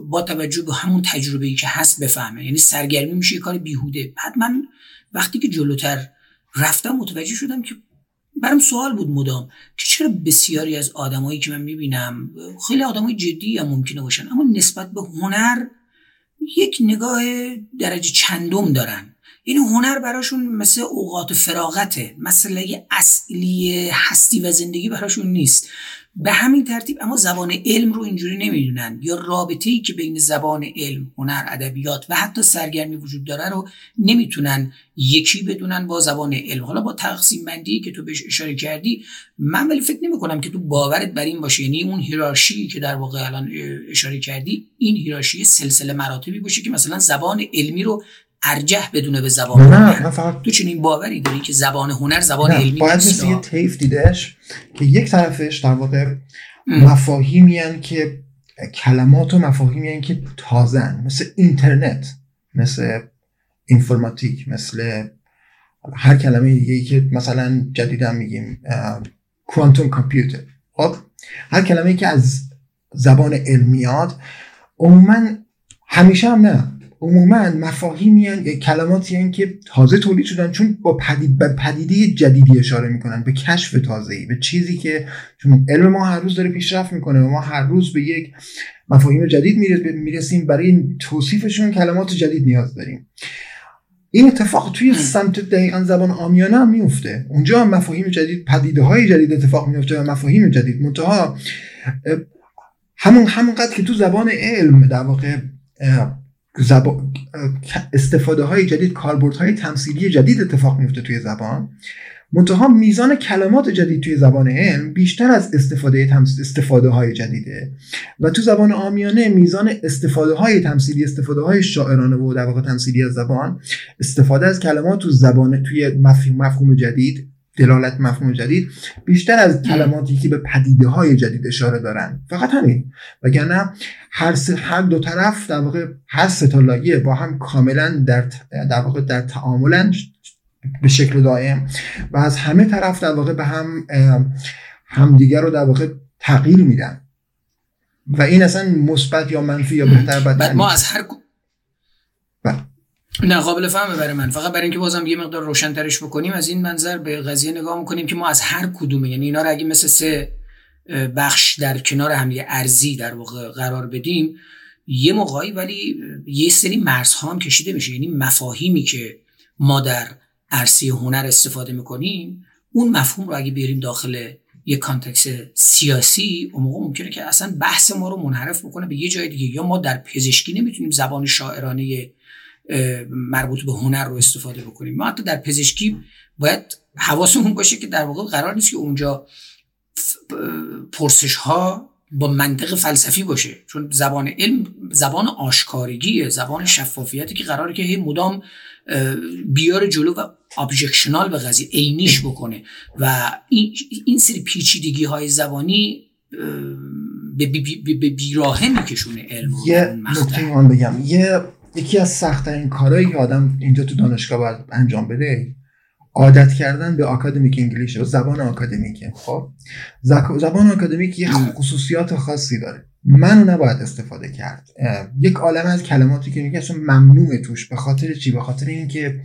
با توجه به همون تجربه ای که هست بفهمه. یعنی سرگرمی میشه یه کار بیهوده. بعد من وقتی که جلوتر رفتم متوجه شدم که برام سوال بود مدام که چرا بسیاری از آدمایی که من می‌بینم خیلی آدمای جدی هم ممکنه باشن اما نسبت به هنر یک نگاه درجه چندم دارن. این هنر براشون مثل اوقات فراغته مسئله اصلی هستی و زندگی براشون نیست. به همین ترتیب اما زبان علم رو اینجوری نمی‌دونن. یا رابطه ای که بین زبان علم هنر ادبیات و حتی سرگرمی وجود داره رو نمی‌تونن یکی بدونن با زبان علم. حالا با تقسیم بندی که تو بهش اشاره کردی من ولی فکر نمی کنم که تو باورت بر این باشه. یعنی اون هیرارشی که در واقع الان اشاره کردی این هیرارشی سلسله مراتبی باشه که مثلا زبان علمی رو ارجح بدونه به زبان نه هنر. فقط تو چنین باوری داری که زبان هنر زبان نه علمی باید مثل یه تیف دیدش که یک طرفش در واقع مفاهیمی که کلمات و مفاهیمی که تازن مثل اینترنت مثل اینفورماتیک مثل هر کلمه دیگه ای که مثلا جدیدا میگیم کوانتوم کامپیوتر. خب هر کلمه ای که از زبان علمیات عموما همیشه هم نه. عموما مفاهیمی کلماتی هن که تازه تولید شدن چون با پدید به پدیده جدیدی اشاره می‌کنن به کشف تازه‌ای به چیزی که چون علم ما هر روز داره پیشرفت می‌کنه و ما هر روز به یک مفاهیم جدید میرس- می‌رسیم برای توصیفشون کلمات جدید نیاز داریم. این اتفاق توی سمت دقیقا زبان آمیانه هم میفته اونجا هم مفاهیم جدید پدیده های جدید اتفاق میفته و مفاهیم جدید. منتها همون همونقدر که تو زبان علم در واقع زبا... استفاده های جدید کاربرد های تمثیلی جدید اتفاق میفته توی زبان. منتها میزان کلمات جدید توی زبان علم بیشتر از استفاده تمس... استفاده های جدیده. و تو زبان آمیانه میزان استفاده های تمثیلی استفاده های شاعرانه و در واقع تمثیلی از زبان استفاده از کلمات تو زبان توی مفهوم, مفهوم جدید دلالت مفهوم جدید بیشتر از کلماتی که به پدیده های جدید اشاره دارن فقط همین وگرنه هر هر دو طرف در واقع هر سه تا لایه با هم کاملا در در واقع در تعاملن به شکل دائم و از همه طرف در واقع به هم همدیگر رو در واقع تغییر میدن و این اصلا مثبت یا منفی یا بهتر بدتر ما. از هر. نه قابل فهمه برای من. فقط برای اینکه بازم یه مقدار روشنترش بکنیم از این منظر به قضیه نگاه می‌کنیم که ما از هر کدومه. یعنی اینا رو اگه مثل سه بخش در کنار هم یه ارزی در واقع قرار بدیم یه موقعی ولی یه سری مرزها هم کشیده میشه. یعنی مفاهیمی که ما در عرصه هنر استفاده می‌کنیم اون مفهوم رو اگه بیاریم داخل یه کانتکس سیاسی اون موقع ممکنه که اصلا بحث ما رو منحرف بکنه به یه جای دیگه. یا ما در پزشکی نمی‌تونیم زبان شاعرانه مربوط به هنر رو استفاده بکنیم. ما حتی در پزشکی باید حواسمون باشه که در واقع قرار نیست که اونجا پرسش ها با منطق فلسفی باشه. چون زبان علم زبان آشکارگیه زبان شفافیتی که قراره که هی مدام اه، بیار جلو و objectional به قضیه عینیش بکنه. و این, این سری پیچیدگی های زبانی به بی- بی- بی- بیراهه میکشونه علم یه. نکته من بگم. یه یکی از سختترین کارهایی که آدم اینجا تو دانشگاه باید انجام بده عادت کردن به academic English و زبان آکادمیکه خب زبان آکادمیک یه خصوصیات خاصی داره. منو نباید استفاده کرد. یک عالم از کلماتی که میگه اصلا ممنوعه توش به خاطر چی؟ به خاطر اینکه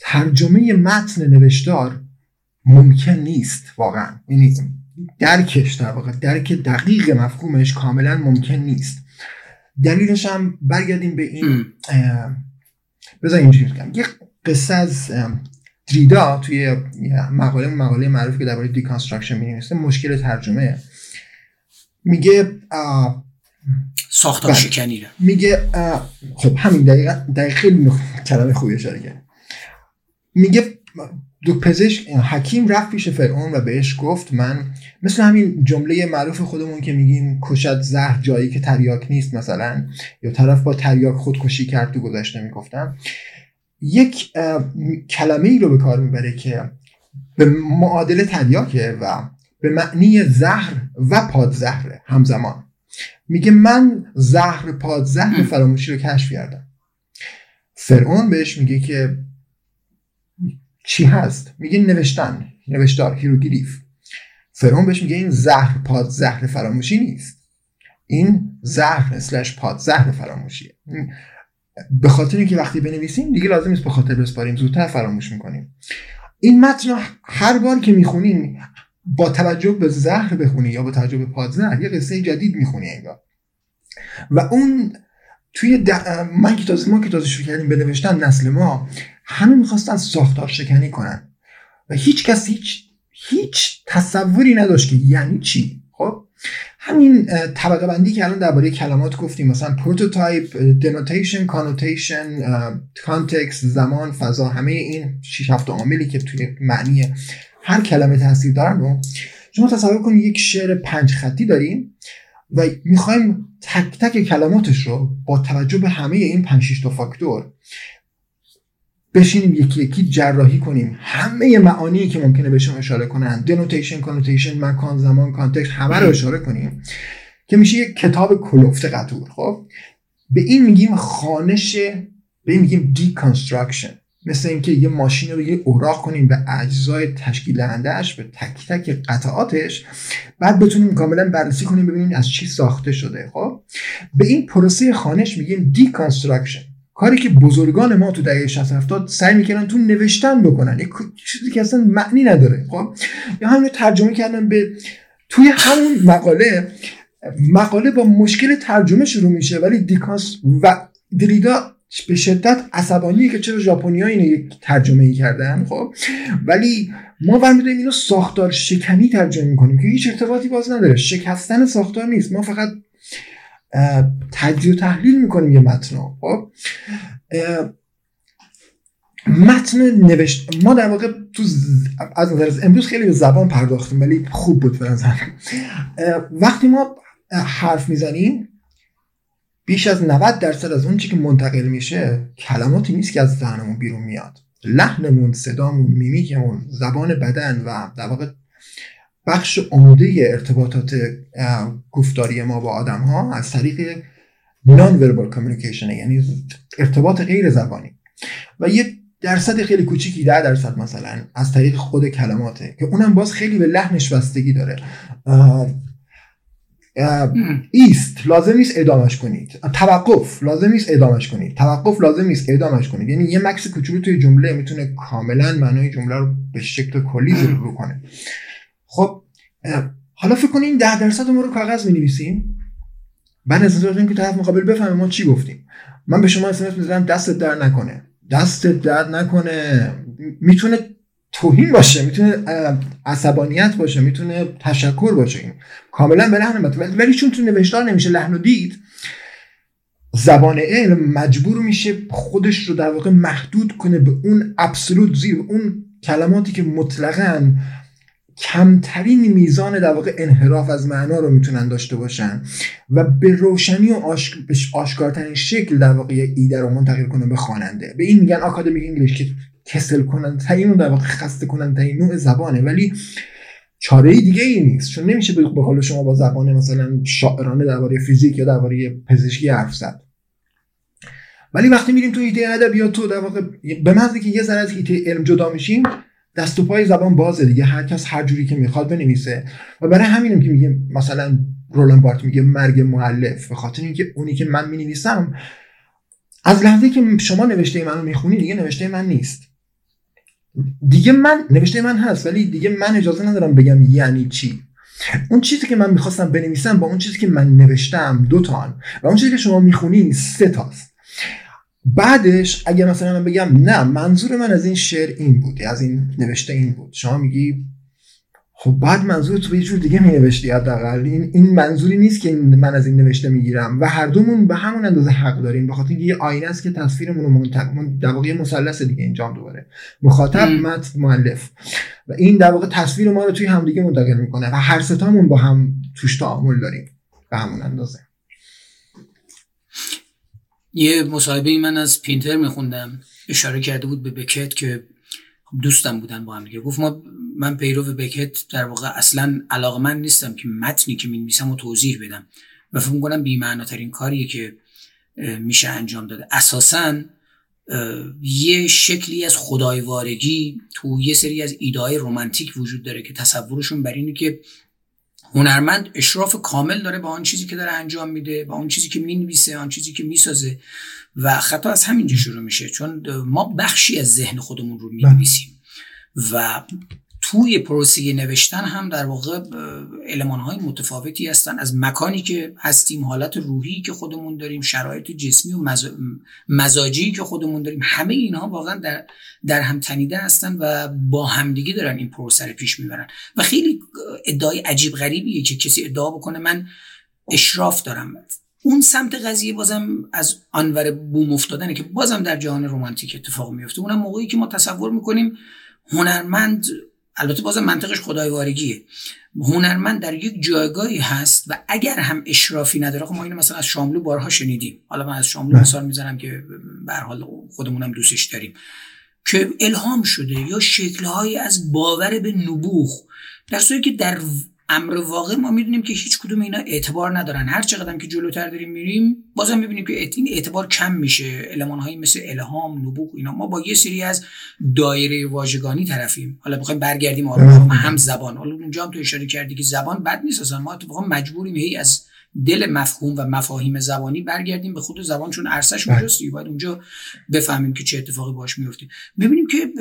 ترجمه متن نوشتار ممکن نیست واقعا. یعنی درکش در واقع درک دقیق مفهومش کاملا ممکن نیست. دلیلش هم برگردیم به این بذار اینجوری بگم. یه قصه از دریدا توی مقاله مقاله معروف که درباره deconstruction می‌نویسه مشکل ترجمه. میگه ساختار بله. شکنی میگه خب همین دقیقا دقیقا خیلی کلمه خوبی اشاره کرد میگه دو پزشک حکیم رفت پیش فرعون و بهش گفت من مثل همین جمله معروف خودمون که میگیم کشد زهر جایی که تریاک نیست مثلا یا طرف با تریاک خودکشی کرد تو گذشته می‌گفتم یک کلمه ای رو به کار می‌بره که به معادل تریاکه و به معنی زهر و پادزهر همزمان. میگه من زهر پادزهر فراموشی رو کشف کردم. فرعون بهش میگه که چی هست؟ میگه نوشتن نوشتار هیروگلیف. فرعون بهش میگه این زهر پاد زهر فراموشی نیست. این زهر slash پاد زهر فراموشیه. به خاطر اینکه وقتی بنویسیم دیگه لازم نیست به خاطر بسپاریم زودتر فراموش می‌کنیم. این متن هر بار که می‌خونیم با توجه به زهر بخونی یا با توجه به پادزهر یه قصه جدید می‌خونی انگار. و اون توی من که تازه ما که تازه شروع کردیم به نوشتن نسل ما همه می‌خواستن ساختار شکنی کنن. و هیچ کس هیچ هیچ تصوری نداشت که یعنی چی. خب؟ همین طبقه بندی که الان درباره کلمات گفتیم مثلا prototype denotation connotation context زمان فضا همه این 6 7 عاملی که توی معنی هر کلمه تاثیر دارن رو شما تصور کنید یک شعر پنج خطی داریم و می‌خوایم تک تک کلماتش رو با توجه به همه این 5 تا فاکتور بشینیم یکی یکی جراحی کنیم. همه معانی که ممکنه بهشون اشاره کنن denotation connotation مکان زمان context همه رو اشاره کنیم که میشه یک کتاب کلفت قطور. خب؟ به این میگیم خوانش به این میگیم deconstruction مثل اینکه یه ماشین رو یه اوراق کنیم به اجزای تشکیل دهندهش به تک تک قطعاتش بعد بتونیم کاملا بررسی کنیم ببینیم از چی ساخته شده. خب؟ به این پروسه خوانش میگیم deconstruction کاری که بزرگان ما تو دهه 60 70 سعی می‌کردن تو نوشتن بکنن. یک چیزی که اصلا معنی نداره خب؟ یا همین ترجمه کردن به توی همون مقاله مقاله با مشکل ترجمه شروع میشه ولی دیکاس و دریدا به شدت عصبانی که چرا ژاپنیا اینو ترجمه ای کردن خب؟ ولی ما برمیداریم اینو ساختار شکنی ترجمه می‌کنیم که هیچ ارتباطی باز نداره. شکستن ساختار نیست. ما فقط تجزیه و تحلیل می‌کنیم یه متن خب؟ متن نوشت ما در واقع تو از نظر امروز خیلی به زبان پرداختیم ولی خوب بود به وقتی ما حرف می‌زنیم بیش از 90 درصد از اون چی که منتقل میشه کلماتی نیست که از ذهنمون بیرون میاد. لحنمون صدامون میمیکمون زبان بدن و در واقع بخش عمده ارتباطات گفتاری ما با آدم ها از طریق non-verbal communication یعنی ارتباط غیر زبانی. و یه درصد خیلی کوچیکی ده درصد مثلا از طریق خود کلماته که اونم باز خیلی به لحنش بستگی داره. ایست لازم نیست ادامش کنید. توقف لازم نیست ادامش کنید. توقف لازم نیست ادامش کنید. یعنی یه مکس کوچولو توی جمله می‌تونه کاملا معنای جمله رو به شکل کلی ظهور بکنه. خب حالا فکر کنین ده درصد ما رو کاغذ می نویسیم بعد از که طرف مقابل بفهمه ما چی گفتیم. من به شما اسمس می‌زنم دستت در نکنه. دستت درد نکنه. می‌تونه توهین باشه می‌تونه عصبانیت باشه می‌تونه تشکر باشه. این کاملا به لحن ولی چون تو نوشتار نمیشه لحن و دید زبان علم مجبور میشه خودش رو در واقع محدود کنه به اون ابسولوت زیر اون کلماتی که مطلقا کمترین میزان در واقع انحراف از معنا رو می‌تونن داشته باشن و به روشنی و آشک... آشکارترین شکل در واقع ایده رو منتقل کنه به خواننده. به این میگن آکادمیک انگلیش که کسل کنن این در واقع خسته کنن این نوع زبانه. ولی چاره دیگه ای نیست. چون نمیشه به قول شما با زبان مثلا شاعرانه درباره فیزیک یا درباره پزشکی حرف زد. ولی وقتی میریم تو ایده ادبیات تو در واقع به که یه ذره از علم جدا میشیم دست و پای زبان بازه دیگه. هر کس هر جوری که می‌خواد بنویسه. و برای همینم که میگیم مثلا رولان بارت میگه مرگ مؤلف. به خاطر اینکه اونی که من می‌نویسم از لحظه که شما نوشته منو می‌خونی دیگه نوشته من نیست. دیگه من نوشته من هست ولی دیگه من اجازه ندارم بگم یعنی چی. اون چیزی که من می‌خواستم بنویسم با اون چیزی که من نوشتم دو تا و اون چیزی که شما می‌خونی سه تاست. بعدش اگه مثلا من بگم نه منظور من از این شعر این بود از این نوشته این بود. شما میگی خب بعد منظور تو یه جور دیگه می نوشتی حداقل. این این منظوری نیست که من از این نوشته می‌گیرم و هر دومون به همون اندازه حق داریم. به خاطر یه آینه است که تصویرمون رو منتقل در واقع مثلث دیگه اینجام دوباره. مخاطب متن مؤلف. و این در واقع تصویر ما رو توی همدیگه منتقل می‌کنه و هر ستامون با هم توش تعامل داریم. به همون اندازه. یه مصاحبه من از پینتر میخوندم. اشاره کرده بود به بکت که دوستم بودن با هم دیگه. گفت ما من پیرو بکت در واقع اصلا من نیستم که متنی که می‌نویسم و توضیح بدم. و فکر می‌کنم بی‌معناترین کاریه که میشه انجام داده. اساسا یه شکلی از خدایوارگی تو یه سری از ایدهای رومانتیک وجود داره که تصورشون بر اینه که هنرمند اشراف کامل داره به آن چیزی که داره انجام میده با آن چیزی که می‌نویسه آن چیزی که می‌سازه و خطا از همینجا شروع میشه. چون ما بخشی از ذهن خودمون رو می‌نویسیم و توی پروسه نوشتن هم در واقع علمان های متفاوتی هستن. از مکانی که هستیم حالت روحی که خودمون داریم شرایط جسمی و مزاجی که خودمون داریم همه اینها واقعا در, در هم تنیده هستن و با همدیگه دارن این پروسه رو پیش می‌برن. و خیلی ادعای عجیب غریبیه که کسی ادعا بکنه من اشراف دارم. اون سمت قضیه بازم از آنور بوم افتادنه که بازم در جهان رمانتیک اتفاق میفته اونم موقعی که ما تصور می‌کنیم هنرمند البته بازم منطقش خدایوارگیه هنرمند در یک جایگاهی هست و اگر هم اشرافی نداره خب ما اینو مثلا از شاملو بارها شنیدیم. حالا من از شاملو. مثال می‌زنم که به حال خودمونم دوستش داریم. که الهام شده یا شکلهایی از باور به نبوغ. در صورتی که در امر واقع ما می‌دونیم که هیچ کدوم اینا اعتبار ندارن. هر چقدر که جلوتر داریم میریم بازم می‌بینیم که این اعتبار کم میشه. علمان هایی مثل الهام نبوغ اینا. ما با یه سری از دایره واژگانی طرفیم. حالا بخوایم برگردیم هم زبان. حالا اونجا هم تو اشاره کردی که زبان بد نیست. اصلا ما اتفاقا مجبوریم هی از دل مفهوم و مفاهیم زبانی برگردیم به خود زبان چون عرصش اونجاست باید اونجا بفهمیم که چه اتفاقی باش میفته. ببینیم که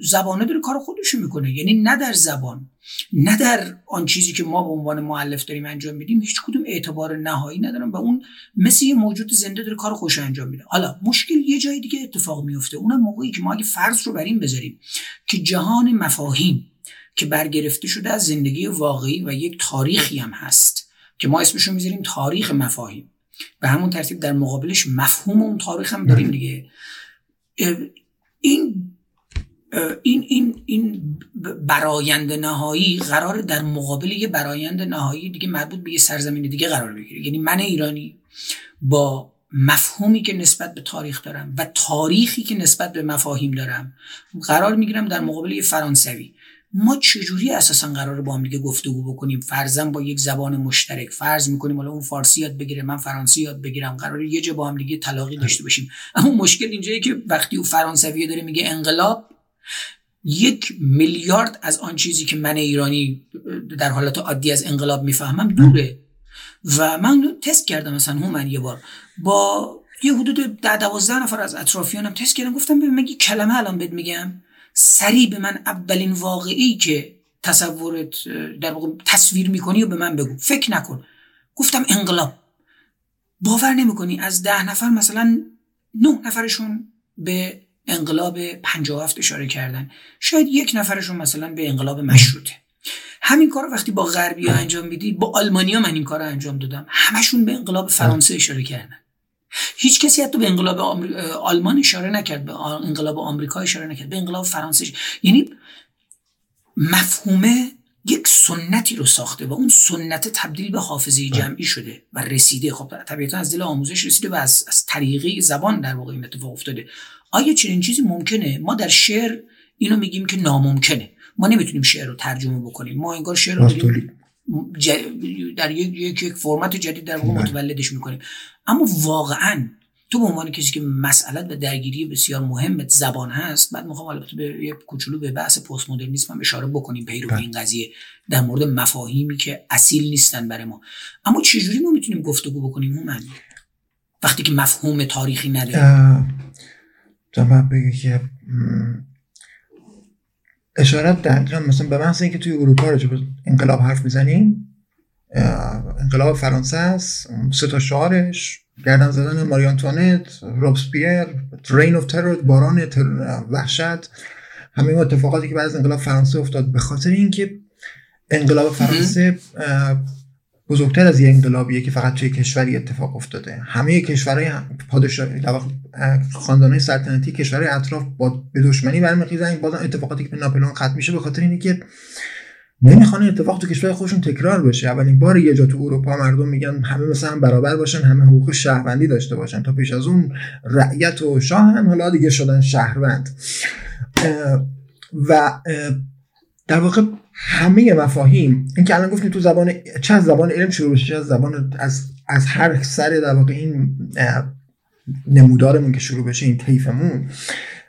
زبانه داره کار خودش می‌کنه. یعنی نه در زبان نه در آن چیزی که ما به عنوان معلف داریم انجام میدیم هیچ کدوم اعتبار نهایی ندارن و اون مثل یه موجود زنده داره کار خوش انجام میده. حالا مشکل یه جای دیگه اتفاق میفته اونم موقعی که ما اگه فرض رو بر این بذاریم که جهان مفاهیم که برگرفته شده از زندگی واقعی و یک تاریخی هم هست که ما اسمشو می‌ذاریم تاریخ مفاهیم. به همون ترتیب در مقابلش مفهوم اون تاریخ هم داریم دیگه. این این این این برایند نهایی قرار در مقابل یه برایند نهایی دیگه مربوط به یه سرزمین دیگه قرار بگیره. یعنی من ایرانی با مفهومی که نسبت به تاریخ دارم و تاریخی که نسبت به مفاهیم دارم قرار می‌گیرم در مقابل یه فرانسوی. ما چجوری اساسا قرار با هم دیگه گفتگو بکنیم؟ فرضاً با یک زبان مشترک فرض می‌کنیم حالا اون فارسی یاد بگیره من فرانسه یاد بگیرم قرار یه جا با هم دیگه تلاقی داشته باشیم. اما مشکل اینجاییه که وقتی اون فرانسوی داره میگه انقلاب یک میلیارد از آن چیزی که من ایرانی در حالت عادی از انقلاب می‌فهمم دوره. و من تست کردم مثلا من یه بار با یه حدود ده دوازده نفر از اطرافیانم تست کردم گفتم ببین مگه کلمه الان بهت میگم؟ سریع به من اولین واقعی که تصورت در واقع تصویر می‌کنی و به من بگو. فکر نکن. گفتم انقلاب. باور نمی‌کنی از ده نفر مثلا نه نفرشون به انقلاب 57 اشاره کردن. شاید یک نفرشون مثلا به انقلاب مشروطه. همین کار وقتی با غربی ها انجام میدی با آلمانیا من این کار انجام دادم. همشون به انقلاب فرانسه اشاره کردن. هیچ کسی حتی به انقلاب آلمان اشاره نکرد به انقلاب آمریکا اشاره نکرد به انقلاب فرانسه یعنی مفهومه یک سنتی رو ساخته و اون سنت تبدیل به حافظه جمعی شده و رسیده. خب طبیعتا از دل آموزش رسیده و از, از طریقه زبان در واقع این اتفاق افتاده. آیا چنین چیزی ممکنه؟ ما در شعر اینو میگیم که ناممکنه. ما نمی‌تونیم شعر رو ترجمه بکنیم. ما انگار شعر رو در یک یک فرمت جدید در واقع بله. متولدش می‌کنیم اما واقعا تو به عنوان کسی که مسئله و درگیری بسیار مهم زبان هست بعد می‌خوام البته به یه کوچولو به بحث پست مدرنیسم هم اشاره بکنیم پیرو بله. این قضیه در مورد مفاهیمی که اصیل نیستن برای ما اما چجوری ما می‌تونیم گفتگو بکنیم اون معنی وقتی که مفهوم تاریخی نداریم جنبه بگه که اشارت دقیقا مثلا به محض اینکه توی اروپا راجع به انقلاب حرف می‌زنیم انقلاب فرانسه است سه تا شعارش گردن زدن ماریانتوانت روبسپیر ترین اف ترور باران وحشت همه اتفاقاتی که بعد از انقلاب فرانسه افتاد. به خاطر اینکه انقلاب فرانسه بزرگتر از یه انقلابیه که فقط توی کشوری اتفاق افتاده. همه کشورهای پادشاه خاندانهای سلطنتی کشورهای اطراف با به دشمنی برمیخیزن. بازم اتفاقاتی که به ناپلئون ختم میشه به خاطر اینه که نمی‌خوان اتفاق تو کشور خودشون تکرار بشه. اولین بار یه جا تو اروپا مردم میگن همه مثلا هم برابر باشن همه حقوق شهروندی داشته باشن. تا پیش از اون رعیت و شاهن حالا دیگه شدن شهروند. و در واقع همه مفاهیم این که الان گفتیم تو زبان چه زبان علم شروع بشه چه از زبان از از هر سر در واقع این نمودارمون که شروع بشه این طیفمون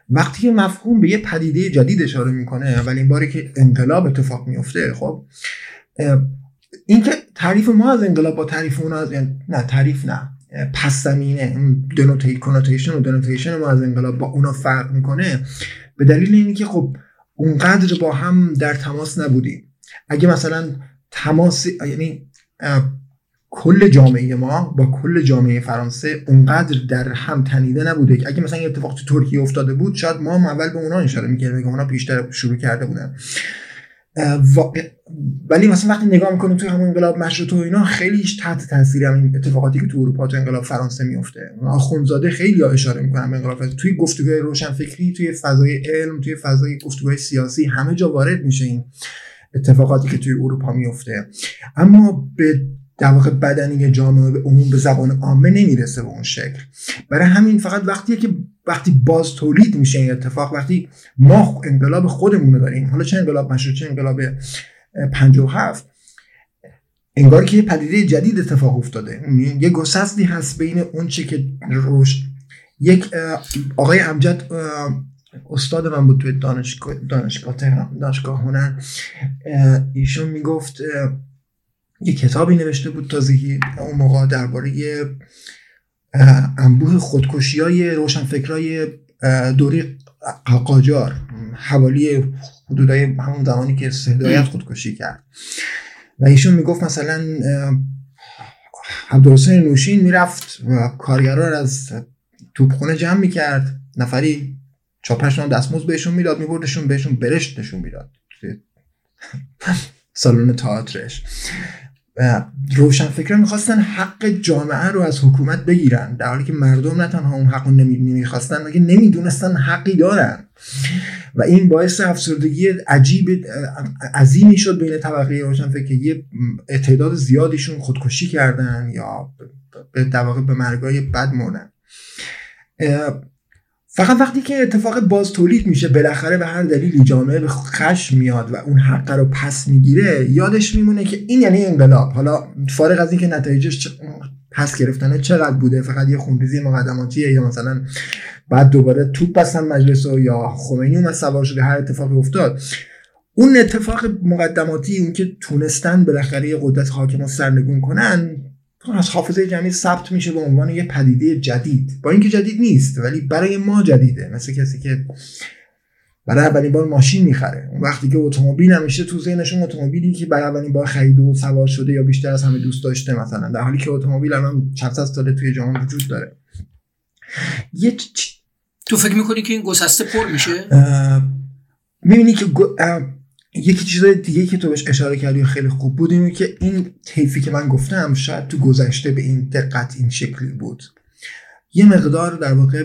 وقتی که مفهوم به یه پدیده جدید اشاره می‌کنه اولین باری که انقلاب اتفاق میفته خب این که تعریف ما از انقلاب با تعریف اون از نه تعریف نه پس زمینه دنوتیشن و دنوتیشن ما از انقلاب با اونا فرق می‌کنه به دلیل اینی که خب اونقدر با هم در تماس نبودیم. اگه مثلا تماس یعنی کل جامعه ما با کل جامعه فرانسه اونقدر در هم تنیده نبوده. اگه مثلا یه اتفاق تو ترکیه افتاده بود شاید ما هم اول به اونا اشاره می‌کردیم که اونا بیشتر شروع کرده بودن. ولی مثلا وقتی نگاه می‌کنیم توی همون انقلاب مشروطه و اینا خیلی تحت تاثیر همین اتفاقاتی که تو اروپا تو انقلاب فرانسه میفته آخونزاده خیلی اشاره می‌کنن به انقلاب توی گفتگوهای روشن فکری توی فضای علم توی فضای گفتگوهای سیاسی همه جا وارد میشه این اتفاقاتی که توی اروپا میفته اما به در واقع بدنی جامعه به عموم به زبان عامه نمی‌رسه به اون شکل. برای همین فقط وقتی که وقتی باز تولید میشه این اتفاق وقتی ما انقلاب خودمون رو داریم حالا چه انقلاب مشروط چه انقلاب 57 انگار که یه پدیده جدید اتفاق افتاده. یه گسستی هست بین اون چی که روش یک آقای امجد استاد من بود توی دانشگاه دانشگاه دانشگاه هنر. ایشون می‌گفت یه کتابی نوشته بود تازگی اون موقع درباره انبوه خودکشی های روشنفکرای دوری قاجار حوالی حدودای همون زمانی که هدایت خودکشی کرد. و ایشون می‌گفت مثلا عبدالحسین نوشین می‌رفت و کارگرار از توپخونه جمع می‌کرد. نفری چاپش دستموز بهشون می‌داد میبردشون بهشون برشت نشون می‌داد. سالن تئاترش. روشن فکر می‌خواستن حق جامعه رو از حکومت بگیرن در حالی که مردم نه تنها اون حق رو نمی‌خواستن مگه نمی‌دونستن حقی دارن. و این باعث افسردگی عجیب عظیمی شد بین طبقه روشن فکر یه تعداد زیادیشون خودکشی کردن یا به واقع به مرگای بد مردن فقط وقتی که اتفاق باز تولید میشه بالاخره به هر دلیلی جامعه به خشم میاد و اون حق رو پس می‌گیره یادش میمونه که این یعنی انقلاب. حالا فارغ از اینکه نتایجش پس گرفتنه چقدر بوده؟ فقط یه خونریزی مقدماتیه یا مثلا بعد دوباره توپ بستن مجلس یا خمینی اومد سوار شده هر اتفاقی افتاد. اون اتفاق مقدماتی اون که تونستن بالاخره قدرت حاکم رو سرنگون کنن از حافظه جمعی ثبت میشه به عنوان یه پدیده جدید. با اینکه جدید نیست ولی برای ما جدیده. مثل کسی که برای اولین بار ماشین می‌خره. اون وقتی که اتومبیل همیشه تو ذهنشون اتومبیلی که برای اولین بار خرید و سوار شده یا بیشتر از همه دوست داشته مثلا. در حالی که اتومبیل الان چند ساله توی جهان وجود داره. یه تو فکر می‌کنی که این گسسته پر میشه؟ می‌بینی که یکی چیز دیگه که تو بهش اشاره کردی خیلی خوب بود اینه که این طیفی که من گفتم شاید تو گذشته به این دقت این شکلی بود. یه مقدار در واقع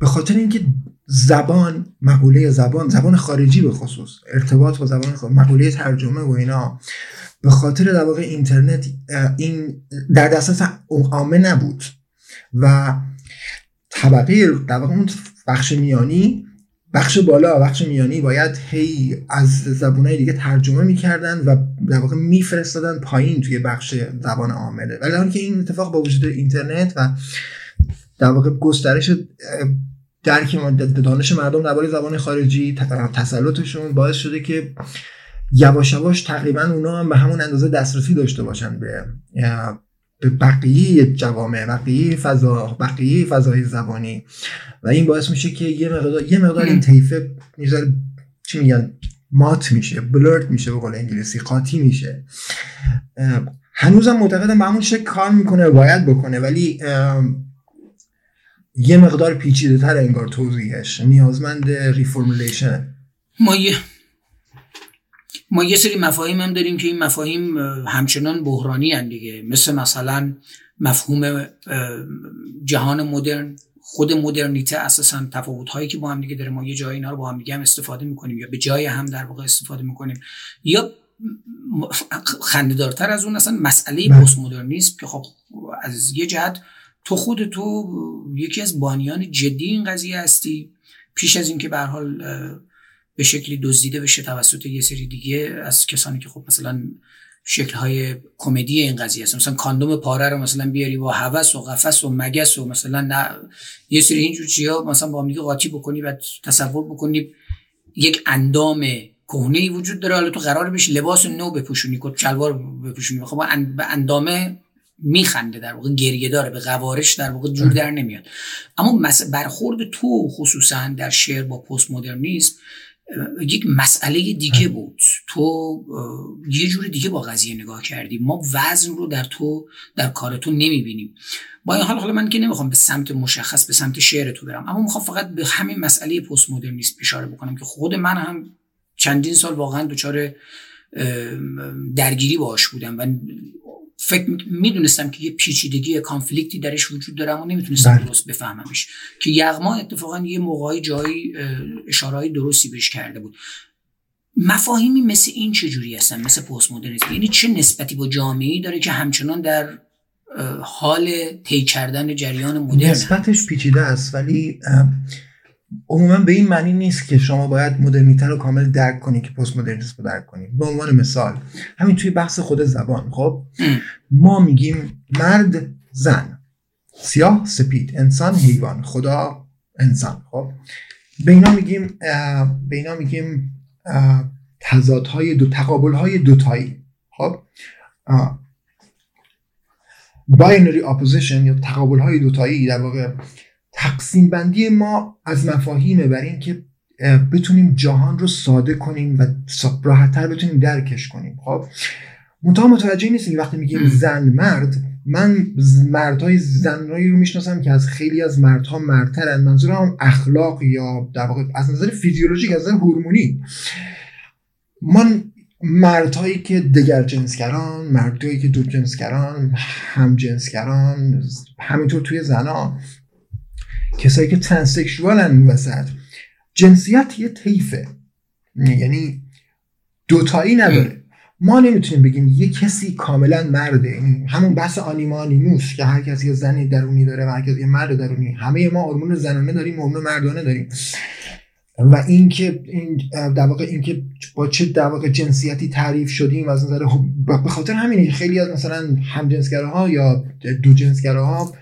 به خاطر اینکه زبان مقوله زبان زبان خارجی به خصوص ارتباط با زبان خارجی مقوله ترجمه و اینا به خاطر در واقع اینترنت این در دسترس عامه نبود. و طبقه در واقع اون بخش میانی بخش بالا بخش میانی باید هی از زبونهای دیگه ترجمه می‌کردن و در واقع میفرستادن پایین توی بخش زبان عامله. ولی که این اتفاق با وجود اینترنت و در واقع گسترش درک دانش مردم درباره زبان خارجی تسلطشون باعث شده که یواش یواش تقریبا اونا هم به همون اندازه دسترسی داشته باشن به به بقیه جوامع بقیه فضا بقیه فضای زبانی. و این باعث میشه که یه مقدار یه مقدار این طیفه می‌ذاره چی میگن؟ مات میشه blurred میشه به قول انگلیسی قاطی میشه. هنوزم معتقدم به همون شکل کار می‌کنه باید بکنه ولی یه مقدار پیچیده تر انگار توضیحش نیازمند reformulation ما یه ما یه سری مفاهیم هم داریم که این مفاهیم همچنان بحرانی هن دیگه. مثل مثلا مفهوم جهان مدرن خود مدرنیته اساسا تفاوت هایی که با هم دیگه داره. ما یه جای اینا رو با هم دیگه هم استفاده می‌کنیم یا به جای هم در واقع استفاده می‌کنیم. یا خندهدارتر از اون اصلا مسئله بله. پست مدرنیسم که خب از یه جهت تو خود تو یکی از بانیان جدی این قضیه هستی. پیش از اینکه به حال به شکلی دزدیده بشه توسط یه سری دیگه از کسانی که خب مثلا شکل های کمدی این قضیه هست مثلا کاندوم پاره رو مثلا بیاری با هوس و قفس و مگس و مثلا نه یه سری اینجور چیا مثلا با هم دیگه قاطی بکنی و تصور بکنی. یک اندام کهنه ای وجود داره. حالا تو قرار بشه لباس نو بپوشونی کت شلوار بپوشونی. خب به اندامه میخنده در واقع گریه داره به قوارش در واقع جور در نمیاد. اما برخورد تو خصوصا در شعر با پست مدرنیسم یک مسئله دیگه بود. تو یه جور دیگه با قضیه نگاه کردی ما وزن رو در تو در کار تو نمی‌بینیم. با این حال حالا من که نمی‌خوام به سمت مشخص به سمت شعر تو برم اما می‌خوام فقط به همین مسئله پست مدرنیسم اشاره بکنم که خود من هم چندین سال واقعا دچار درگیری باش بودم و فکر می‌دونستم که یه پیچیدگی کانفلیکتی درش وجود داره اما نمی‌تونستم بله. درست بفهممش. که یغما اتفاقا یه موقعی جایی اشارهای درستی بهش کرده بود. مفاهیمی مثل این چجوری هستن؟ مثل پست مدرنیسم یعنی چه نسبتی با جامعه داره که همچنان در حال طی کردن جریان مدرن نسبتش پیچیده است ولی عموما به این معنی نیست که شما باید مدرنیته رو کامل درک کنی که پست مدرنیسم رو درک کنی. به عنوان مثال همین توی بحث خود زبان خب؟ ما میگیم مرد زن سیاه سپید انسان حیوان خدا انسان خب؟ به اینا میگیم به اینا میگیم تضادهای دو تقابلهای دوتایی خب؟ binary opposition یا تقابل های دوتایی در واقع تقسیم بندی ما از مفاهیمه برای اینکه بتونیم جهان رو ساده کنیم و راحتتر بتونیم درکش کنیم. خب؟ منتها متوجه نیستیم وقتی میگیم زن مرد من مردهای زنهایی رو می‌شناسم که از خیلی از مردها مردترن. منظورم اخلاق یا در واقع از نظر فیزیولوژیک از نظر هورمونی. من مردهایی که دگر جنسگران مردهایی که دو جنسگران هم جنسگران همینطور توی زنا کسایی که ترانسکشوالن وسط. جنسیت یه طیفه. یعنی دوتایی نداره. ما نمی‌تونیم بگیم یه کسی کاملا مرده. یعنی همون بحث آنیما آنیموس که هر کسی یه زنی درونی داره و هر کسی یه مرد درونی. همه ما هورمون زنانه داریم هورمون مردانه داریم. و اینکه این در واقع اینکه با چه در واقع جنسیتی تعریف شدیم از نظر به خاطر همینه خیلی از مثلا همجنسگراها یا دو جنسگراها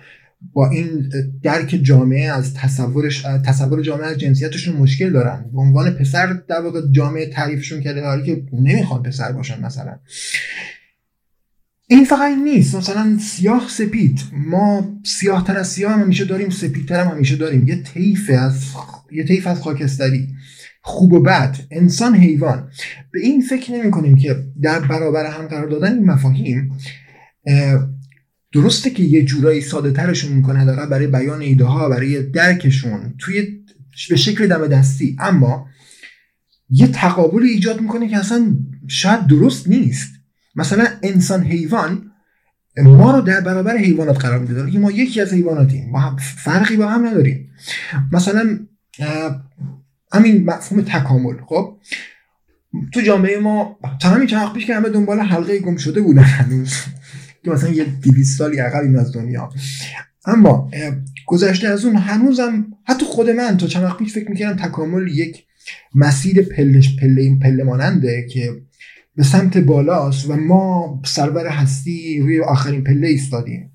با این درک جامعه از تصورش تصور جامعه از جنسیتشون مشکل دارن. به عنوان پسر در واقع جامعه تعریفشون کرده حالی که نمی‌خوان پسر باشن مثلا. این فقط نیست. مثلا سیاه سپید. ما سیاه تر از سیاه هم همیشه داریم سپید تر هم همیشه داریم. یه طیف از یه طیف از خاکستری. خوب و بد. انسان حیوان. به این فکر نمی کنیم که در برابر هم قرار دادن این مفاهیم درسته که یه جورایی ساده ترشون می‌کنه حداقل برای بیان ایده ها برای درکشون توی به شکل دم دستی. اما یه تقابل ایجاد می‌کنه که اصلا شاید درست نیست. مثلا انسان حیوان ما رو در برابر حیوانات قرار میده. که ما یکی از حیواناتیم. ما فرقی با هم نداریم. مثلا همین مفهوم تکامل. خب تو جامعه ما تا همین چند پیش که همه دنبال حلقه گم شده بودن هنوز. که مثلا یه 200 سالی عقبیم از دنیا. اما گذشته از اون هنوزم حتی خود من تا چند وقت پیش فکر می‌کردم تکامل یک مسیر پلش پله پله ماننده که به سمت بالاست و ما سرور هستی روی آخرین پله ایستادیم.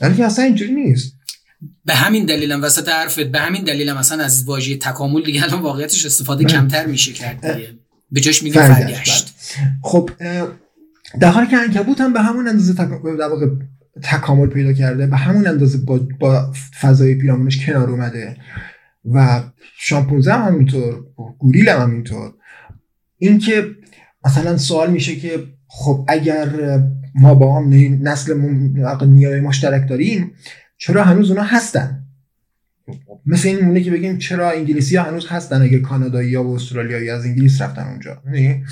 ولی که اصلا اینجوری نیست. به همین دلیلم وسط حرفت به همین دلیلم مثلا از واژه تکامل دیگه الان واقعیتش استفاده کمتر میشه کرد دیگه. به جاش میگه فرگشت خب در حالی که انکبوت هم به همون اندازه در واقع تکامل پیدا کرده به همون اندازه با, با فضای پیرامونش کنار اومده و شامپونزه هم همینطور گوریل هم همینطور. اینکه مثلا سوال میشه که خب اگر ما با هم نسل نیای مشترک داریم چرا هنوز اونا هستن؟ مثل این مونه که بگیم چرا انگلیسی ها هنوز هستن اگه کانادایی ها و استرالیایی از انگلیس رفتن اونجا. یعنی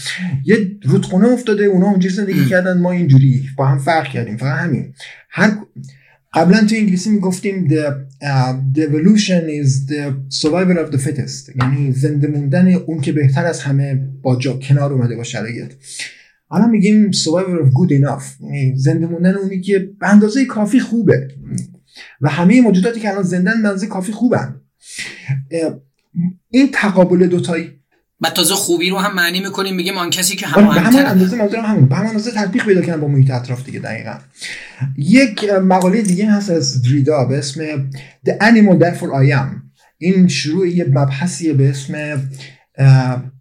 یه رودخونه افتاده اونا اونجوری زندگی کردن ما اینجوری با هم فرق کردیم فقط همین. هر قبلا تو انگلیسی می‌گفتیم the, uh, the evolution is the survival of the fittest. یعنی زنده موندن اون که بهتر از همه با جا کنار اومده با شرایط. الان میگیم survival of good enough. یعنی زنده موندن اونی که به اندازه کافی خوبه. و همه موجوداتی که الان زندن به کافی خوبن. این تقابل دوتایی. و تازه خوبی رو هم معنی می‌کنیم میگیم آن کسی که همه به همون اندازه منظورم همون. به همون اندازه تطبیق پیدا کردن با محیط اطراف دیگه دقیقا. یک مقاله دیگه هست از دریدا به اسم The Animal Therefore I Am. این شروع یه مبحثیه به اسم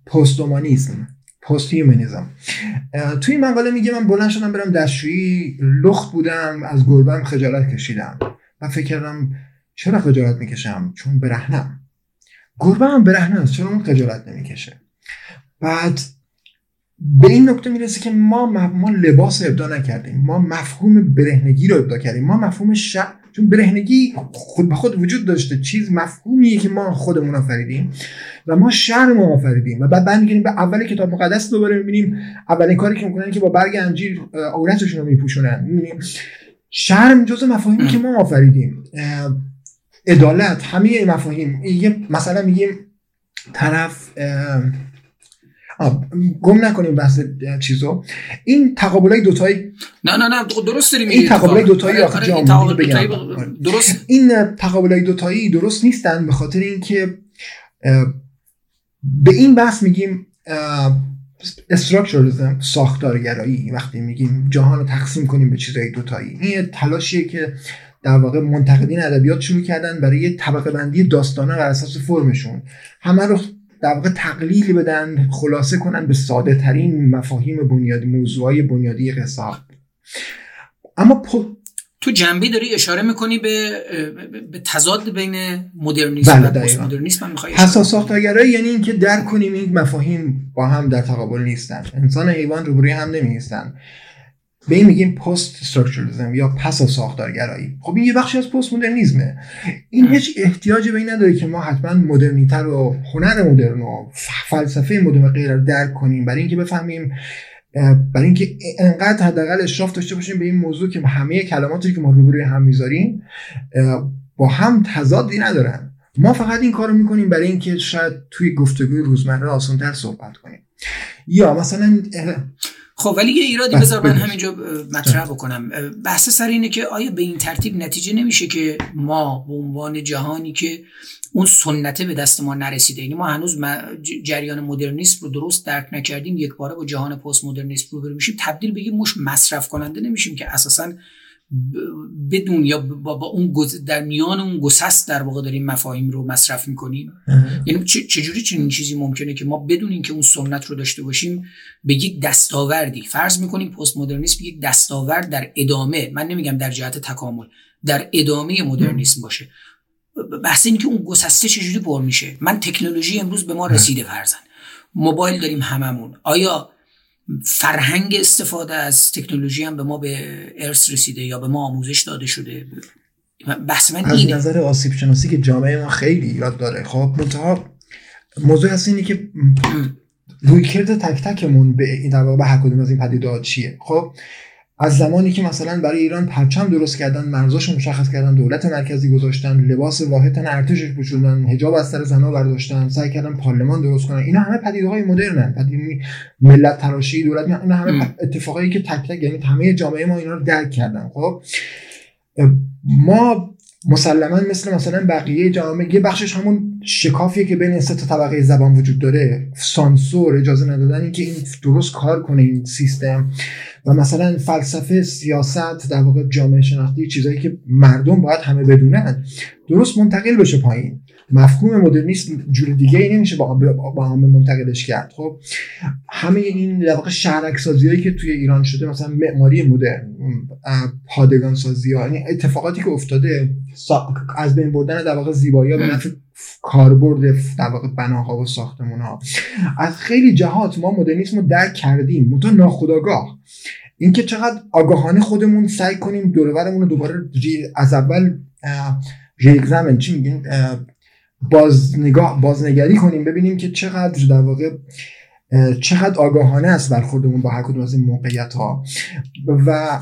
پستومانیزم پست هیومنیزم توی این مقاله میگه من بلند شدم برم دستشویی لخت بودم از گربم خجالت کشیدم. و فکر کردم چرا خجالت می‌کشم؟ چون برهنم. گربه هم برهنه است چرا اون خجالت نمی‌کشه؟ بعد به این نکته می‌رسه که ما ما لباس ابدا نکردیم. ما مفهوم برهنگی رو ابدا کردیم. ما مفهوم ش... چون برهنگی خود به خود وجود داشته چیز مفهومیه که ما خودمون آفریدیم و ما شهر ما آفریدیم. و بعد برمیگردیم به اول کتاب مقدس دوباره می‌بینیم اولین کاری که می‌کنن که با برگ انجیر عورتشون رو میپوشونن. می‌بینیم شرم جز مفاهیمی که ما آفریدیم. عدالت همه این مفاهیم مثلا میگیم طرف گم نکنیم بحث چیزو. این تقابلای دوتایی نه نه نه درست داریم این تقابلای دوتایی آخه درست. این تقابلای دوتایی درست نیستن به خاطر اینکه به این بحث میگیم استراکچرزم ساختارگرایی. وقتی میگیم جهان رو تقسیم کنیم به چیزهای دوتایی. این تلاشیه که در واقع منتقدین ادبیات شروع کردن برای طبقه بندی داستانا بر اساس فرمشون. همه رو در واقع تقلیل بدن خلاصه کنن به ساده ترین مفاهیم بنیادی موضوعای بنیادی قصه. اما تو جنبه داری اشاره می‌کنی به به تضاد بین مدرنیسم بله و پست مدرنیسم حساس ساختارگرایی یعنی اینکه درک کنیم این مفاهیم با هم در تقابل نیستن. انسان حیوان روبروی هم نمیستن به این میگیم پست استراکچرالیسم یا پس ساختارگرایی. خب این یه بخشی از پست مدرنیزمه این هیچ احتیاجی به این نداره که ما حتما مدرنیتر و هنر مدرن و فلسفه مدرن و غیره رو درک کنیم. برای اینکه بفهمیم برای اینکه انقدر حداقل اشراف داشته باشیم به این موضوع که همه کلماتی که ما روبروی هم می‌ذاریم با هم تضادی ندارن. ما فقط این کارو می‌کنیم برای اینکه شاید توی گفتگوی روزمره آسانتر صحبت کنیم. یا مثلا خب ولی یه ایرادی بذار من همینجا مطرح بکنم. بحث سر اینه که آیا به این ترتیب نتیجه نمیشه که ما به عنوان جهانی که اون سنته به دست ما نرسیده؟ یعنی ما هنوز جریان مدرنیسم رو درست درک نکردیم یک باره با جهان پست مدرنیسم رو میشیم تبدیل بگیم مش مصرف کننده نمیشیم که اساسا بدون یا با, با اون در میان اون گسست در واقع داریم مفاهیم رو مصرف می‌کنیم. یعنی چجوری چنین چیزی ممکنه که ما بدون اینکه اون سنت رو داشته باشیم به یک دستاوردی فرض می‌کنیم پست مدرنیسم یک دستاورد در ادامه من نمیگم در جهت تکامل در ادامه مدرنیسم باشه. بحث این که اون گسسته چجوری پر میشه؟ من تکنولوژی امروز به ما رسیده فرزن موبایل داریم هممون. آیا فرهنگ استفاده از تکنولوژی هم به ما به ارث رسیده یا به ما آموزش داده شده. بحث من از نظر آسیب شناسی که جامعه ما خیلی ایراد داره. خب منتها موضوع هست اینه که رویکرد تک تکمون به این در واقع به هر کدوم از این پدیده‌ها چیه؟ خب از زمانی که مثلا برای ایران پرچم درست کردن مرزاشو مشخص کردن دولت مرکزی گذاشتن لباس واحد تن ارتشش پوشوندن حجاب از سر زنا برداشتن سعی کردن پارلمان درست کنن اینا همه پدیده های مدرنن. پدیده ملت تراشی دولت اینا همه اتفاقایی که تک تک یعنی همه جامعه ما اینا رو درک کردن. خب ما مسلما مثل مثلا بقیه جامعه یه بخشش همون شکافیه که بین سه تا طبقه زبان وجود داره. سانسور اجازه ندادن اینکه این درست کار کنه این سیستم. و مثلا فلسفه سیاست در واقع جامعه شناختی چیزایی که مردم باید همه بدونن درست منتقل بشه پایین. مفهوم مدرنیسم جور دیگه ای نمیشه با با همه منتقلش کرد. خب همه این در واقع شهرک هایی که توی ایران شده مثلا معماری مدرن پادگان سازی ها یعنی اتفاقاتی که افتاده از بین بردن در واقع زیبایی ها به نفع کاربرد در واقع بناها و ساختمون ها. از خیلی جهات ما مدرنیسم رو درک کردیم منتها ناخداگاه اینکه چقدر آگاهانه خودمون سعی کنیم دورورمون رو دوباره از اول ریگزمن چی میگین بازنگاه بازنگری کنیم ببینیم که چقدر در واقع چقدر آگاهانه است برخوردمون با هر کدوم از این موقعیت ها و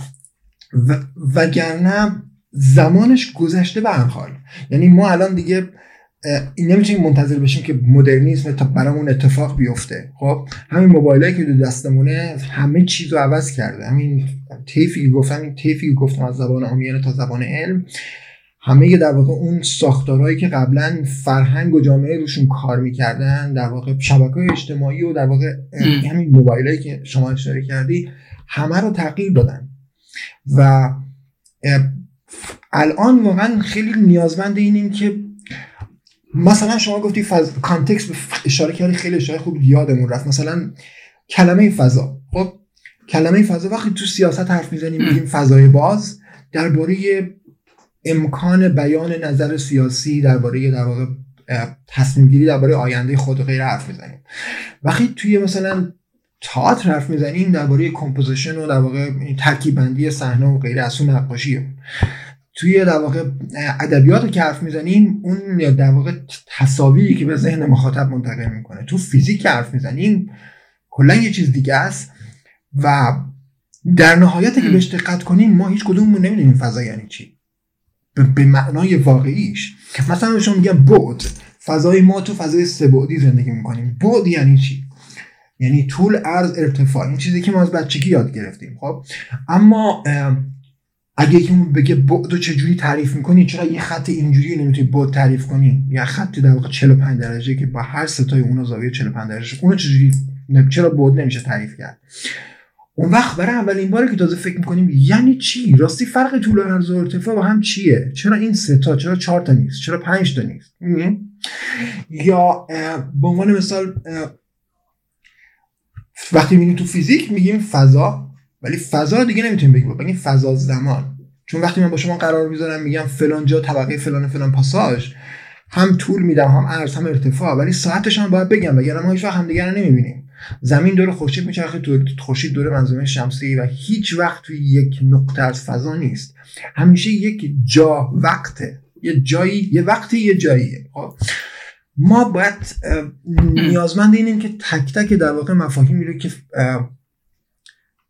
وگرنه زمانش گذشته به حال. یعنی ما الان دیگه نمی‌تونیم منتظر بشیم که مدرنیسم تا برامون اتفاق بیفته. خب همین موبایل که دو دستمونه همه چیز رو عوض کرده. همین تیفی گفتم این تیفی گفتم از زبان آمیانه تا زبان علم. همه در واقع اون ساختارهایی که قبلا فرهنگ و جامعه روشون کار می‌کردن در واقع شبکه اجتماعی و در واقع همین موبایلایی که شما اشاره کردی همه رو تغییر دادن. و الان واقعا خیلی نیازمند اینیم که مثلا شما گفتی فض... کانتکست اشاره کردی خیلی اشاره خوب یادمون رفت. مثلا کلمه فضا. خب کلمه فضا وقتی تو سیاست حرف می‌زنیم میگیم فضای باز درباره امکان بیان نظر سیاسی درباره در واقع تصمیم گیری درباره آینده خود و غیر حرف می‌زنیم. وقتی توی مثلا تئاتر حرف می‌زنیم درباره composition و در واقع ترکیب بندی صحنه و غیره از اون نقاشی توی در واقع ادبیات که حرف می‌زنیم اون در واقع تصاویری که به ذهن مخاطب منتقل می‌کنه. تو فیزیک که حرف می‌زنیم کلا یه چیز دیگه است و در نهایت که بهش دقت کنیم ما هیچ کدوممون نمی‌دونیم فضا یعنی چی. به معنای واقعیش. مثلا شما میگم بود فضای ما تو فضای سه زندگی می‌کنیم. بود یعنی چی؟ یعنی طول عرض ارتفاع. این چیزی که ما از بچگی یاد گرفتیم خب؟ اما اگه یکی بگه بعد رو چجوری تعریف می‌کنی چرا یه خط اینجوری نمی‌تونی بعد تعریف کنی؟ یا خط در واقع 45 درجه که با هر ستای اون زاویه 45 درجه اونو چجوری چرا بعد نمیشه تعریف کرد؟ اون وقت برای اولین باره که تازه فکر می‌کنیم یعنی چی؟ راستی فرق طول عرض و ارتفاع با هم چیه؟ چرا این سه تا؟ چرا چهار تا نیست؟ چرا پنج تا نیست؟ یا به عنوان مثال وقتی میگیم تو فیزیک میگیم فضا ولی فضا دیگه نمی‌تونیم بگیم. بگیم فضا زمان. چون وقتی من با شما قرار می‌ذارم میگم فلان جا طبقه فلان فلان پاساژ هم طول میدم هم عرض هم ارتفاع ولی ساعتش هم باید بگم وگرنه ما هیچ وقت هم دیگه رو نمی‌بینیم. زمین دور خورشید میچرخه خورشید دور منظومه شمسی و هیچ وقت توی یک نقطه از فضا نیست. همیشه یک جا وقته. یه جایی یه وقتی یه جاییه. خب؟ ما باید نیازمند اینیم که تک تک در واقع مفاهیمی رو که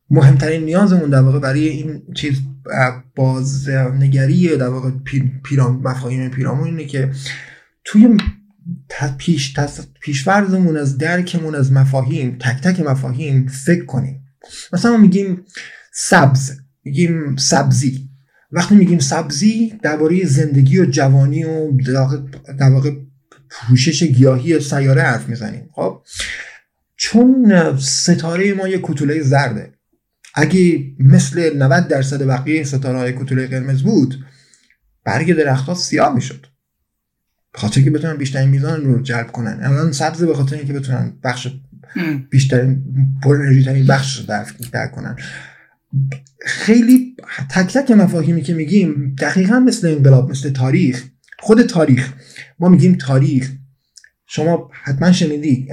مهمترین نیازمون در واقع برای این چیز بازنگری در واقع پیرام مفاهیم پیرامون اینه که توی پیش پیشورزمون از درکمون از مفاهیم تک تک مفاهیم فکر کنیم. مثلا ما میگیم سبز میگیم سبزی. وقتی میگیم سبزی درباره زندگی و جوانی و در واقع پوشش گیاهی سیاره حرف می‌زنیم. خب؟ چون ستاره ما یه کتوله زرده. اگه مثل 90 درصد بقیه ستاره های کتوله قرمز بود برگ درختها سیاه می‌شد. خاطر که بتونن بیشترین میزان رو جلب کنن. الان سبز به خاطر اینکه بتونن بخش بیشترین پر انرژی ترین بخش رو در کنن. خیلی تک تک مفاهیمی که میگیم دقیقا مثل انقلاب مثل تاریخ خود تاریخ. ما میگیم تاریخ. شما حتما شنیدی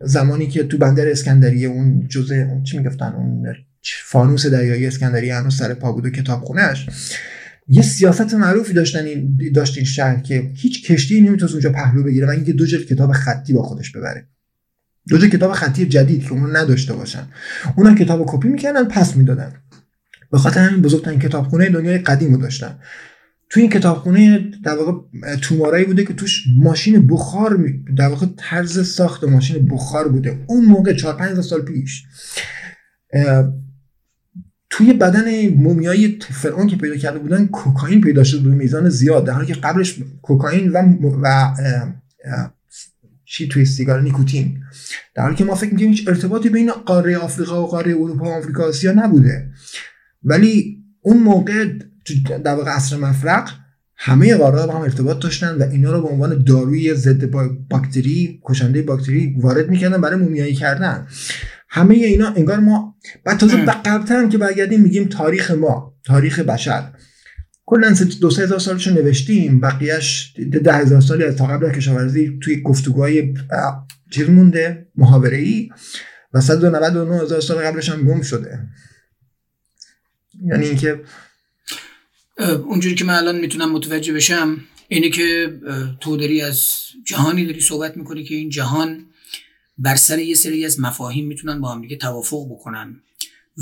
زمانی که تو بندر اسکندریه اون جزء اون چی می‌گفتن؟ اون فانوس دریایی اسکندریه هنوز سر پا بود و کتاب خونش یه سیاست معروفی داشتن این داشت این شهر که هیچ کشتی نمی‌تونست اونجا پهلو بگیره و اینکه دو جلد کتاب خطی با خودش ببره. دو جلد کتاب خطی جدید که اونو نداشته باشن. اونا کتاب کپی می‌کردن پس می‌دادن. به خاطر همین بزرگترین کتابخونه دنیای قدیم رو داشتن. تو این کتابخونه در واقع تومارایی بوده که توش ماشین بخار در واقع طرز ساخت ماشین بخار بوده. اون موقع 4 5 سال پیش. توی بدن مومیای فرعون که پیدا کرده بودن کوکائین پیدا شده به میزان زیاد. در حالی که قبلش کوکائین و و چی توی سیگار نیکوتین. در حالی که ما فکر می‌کنیم هیچ ارتباطی بین قاره آفریقا و قاره اروپا و آمریکا آسیا نبوده. ولی اون موقع در واقع عصر مفرق همه قاره با هم ارتباط داشتن و اینا رو به عنوان داروی ضد باکتری کشنده باکتری وارد می‌کردن برای مومیایی کردن. همه اینا انگار ما بعد تازه قبلتر که برگردیم میگیم تاریخ ما تاریخ بشر. کلا دو سه هزار سالشو نوشتیم بقیهش ده هزار سالی از تا قبل کشاورزی توی گفتگوهای چیز مونده محاوره ای و 199 هزار سال قبلش هم گم شده. یعنی اینکه اونجوری که من الان می‌تونم متوجه بشم اینه که تو داری از جهانی داری صحبت می‌کنی که این جهان بر سر یه سری از مفاهیم می‌تونن با هم دیگه توافق بکنن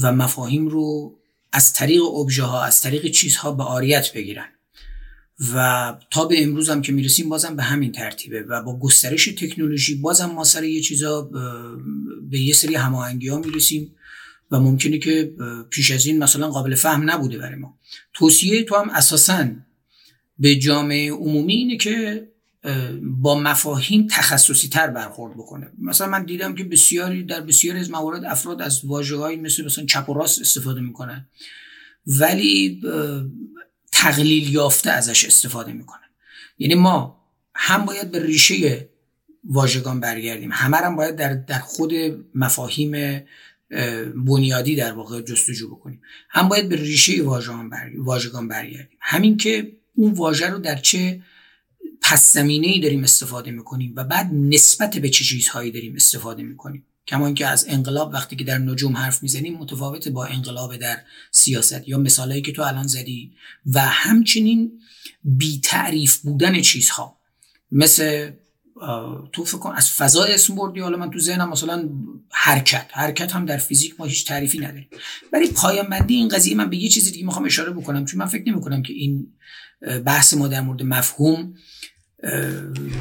و مفاهیم رو از طریق ابژه ها از طریق چیزها به آریت بگیرن. و تا به امروز هم که می‌رسیم بازم به همین ترتیبه و با گسترش تکنولوژی بازم ما سر یه چیزا به یه سری هماهنگی ها می‌رسیم و ممکنه که پیش از این مثلا قابل فهم نبوده برای ما. توصیه تو هم اساسا به جامعه عمومی اینه که با مفاهیم تخصصی تر برخورد بکنه. مثلا من دیدم که بسیاری در بسیاری از موارد افراد از واژه‌هایی مثل مثلا چپ و راست استفاده می‌کنن ولی تقلیل یافته ازش استفاده می‌کنن. یعنی ما هم باید به ریشه واژگان برگردیم همه هم باید در, در خود مفاهیم بنیادی در واقع جستجو بکنیم. هم باید به ریشه واژگان برگردیم. همین که اون واژه رو در چه پس زمینه ای داریم استفاده می‌کنیم و بعد نسبت به چه چیزهایی داریم استفاده می‌کنیم. کما که از انقلاب وقتی که در نجوم حرف می‌زنیم متفاوت با انقلاب در سیاست. یا مثالهایی که تو الان زدی و همچنین بی تعریف بودن چیزها. مثل تو فکر کن از فضا اسم بردی حالا من تو ذهنم مثلا حرکت. حرکت هم در فیزیک ما هیچ تعریفی نداریم. ولی پایان بندی این قضیه من به یه چیزی دیگه می‌خوام اشاره بکنم چون من فکر نمی کنم که این بحث ما در مورد مفهوم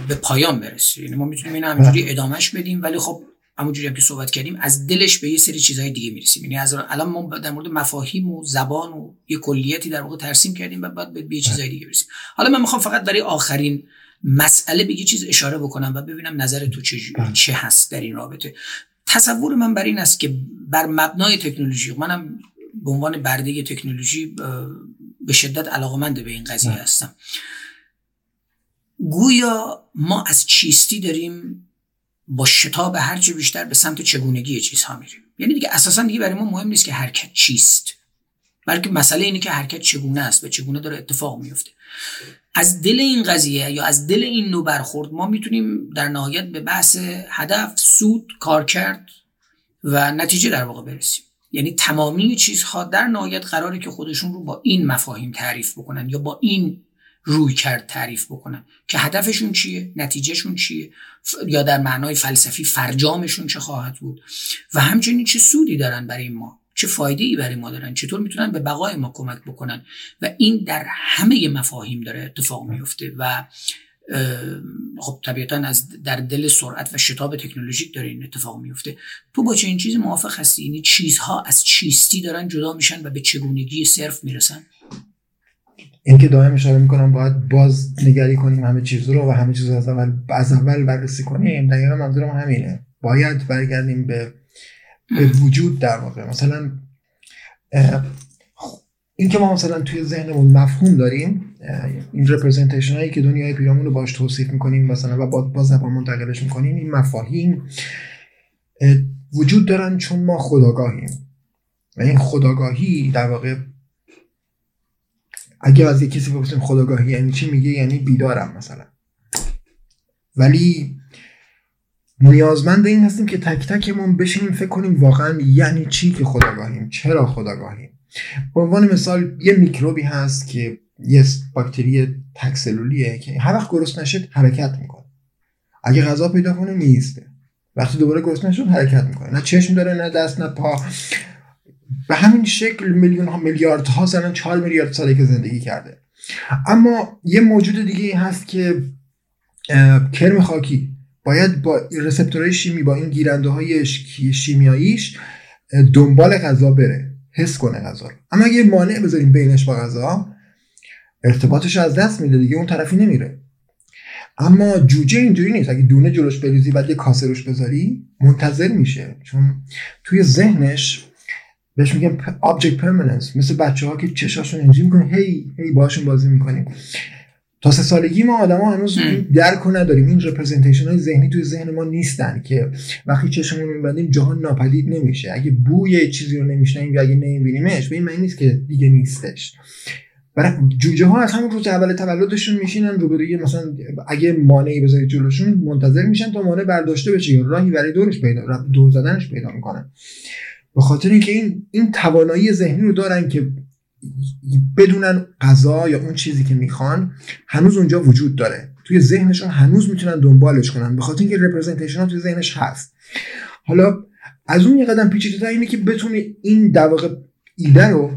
به پایان برسه. یعنی ما می‌تونیم این همینجوری ادامهش بدیم ولی خب همونجوری هم که صحبت کردیم از دلش به یه سری چیزهای دیگه می‌رسیم. یعنی از الان ما در مورد مفاهیم و زبان و یه کلیتی در واقع ترسیم کردیم و بعد به یه چیزهای دیگه برسیم. حالا من می‌خوام فقط برای آخرین مسئله به یه چیز اشاره بکنم و ببینم نظر تو چه, بله. چه هست در این رابطه. تصور من بر این است که بر مبنای تکنولوژی منم به عنوان برده تکنولوژی به شدت علاقمند به این قضیه بله. هستم. گویا ما از چیستی داریم با شتاب هرچه بیشتر به سمت چگونگی چیزها میریم. یعنی دیگه اساسا دیگه برای ما مهم نیست که حرکت چیست بلکه مسئله اینه که حرکت چگونه است و چگونه داره اتفاق میفته از دل این قضیه یا از دل این نوع برخورد ما می‌تونیم در نهایت به بحث هدف سود کار کرد و نتیجه در واقع برسیم. یعنی تمامی چیزها در نهایت قراره که خودشون رو با این مفاهیم تعریف بکنن یا با این روی کرد تعریف بکنن که هدفشون چیه؟ نتیجهشون چیه؟ یا در معنای فلسفی فرجامشون چه خواهد بود؟ و همچنین چه سودی دارن برای ما؟ چه فایده ای برای ما دارن؟ چطور می‌تونن به بقای ما کمک بکنن؟ و این در همه مفاهیم داره اتفاق میفته و خب طبیعتا از در دل سرعت و شتاب تکنولوژیک داره این اتفاق میفته تو با چه این چیز موافق هستی؟ یعنی چیزها از چیستی دارن جدا میشن و به چگونگی صرف می‌رسن؟ این که دائم اشاره می‌کنم باید باز نگری کنیم همه چیز رو و همه چیز رو از اول از اول بررسی کنیم. دقیقا منظورم همینه. باید برگردیم به به وجود در واقع. مثلا این که ما مثلا توی ذهنمون مفهوم داریم این رپرزنتیشن هایی که دنیای پیرامون رو باش توصیف می‌کنیم مثلا و با, با زبان منتقلش می‌کنیم این مفاهیم وجود دارن چون ما خداگاهیم. و این خداگاهی در واقع اگه از یه کسی بپرسیم خداگاهی یعنی چی میگه؟ یعنی بیدارم مثلا. ولی نیازمند این هستیم که تک تکمون بشینیم فکر کنیم واقعا یعنی چی که خداگاهیم؟ چرا خداگاهیم؟ به عنوان مثال یه میکروبی هست که یه باکتری تکسلولیه که هر وقت گرست نشد حرکت می‌کنه. اگه غذا پیدا کنه نیسته وقتی دوباره گرست نشد حرکت می‌کنه. نه چشم داره نه دست نه پا. به همین شکل میلیون ها میلیارد ها سالن 4 میلیارد ساله که زندگی کرده. اما یه موجود دیگه هست که کرم خاکی باید با رسپتورهای شیمی با این گیرنده های شیمیاییش دنبال غذا بره حس کنه غذا اما اگه مانع بذاریم بینش با غذا ارتباطش از دست میده دیگه اون طرفی نمیره. اما جوجه اینجوری نیست. اگه دونه جلوش بریزی بعد یه کاسه روش بذاری منتظر میشه. چون توی ذهنش بهش میگن object permanence. مثل بچه ها که چشاشون اینجوری می‌کنه هی هی باشون بازی می‌کنیم. تا سه سالگی ما آدما هنوز درک نداریم. این رپرزنتیشن های ذهنی توی ذهن ما نیستن که وقتی چشمون رو میبندیم جهان ناپدید نمیشه. اگه بوی چیزی رو نمیشنیم یا اگه نمیبینیمش به این معنی نیست که دیگه نیستش. برای جوجه ها از همون روز اول تولدشون میشینن روبروی مثلا اگه مانعی بذاری جلوشون منتظر میشن تا مانع برداشته بشه یا راهی برای دورش پیدا دور زدنش پیدا می‌کنن. به خاطر اینکه این این توانایی ذهنی رو دارن که بدونن غذا یا اون چیزی که می‌خوان هنوز اونجا وجود داره. توی ذهنشون هنوز می‌تونن دنبالش کنن. به خاطر اینکه رپرزنتیشن ها توی ذهنش هست. حالا از اون یه قدم پیچیده اینه که بتونه این در واقع ایده رو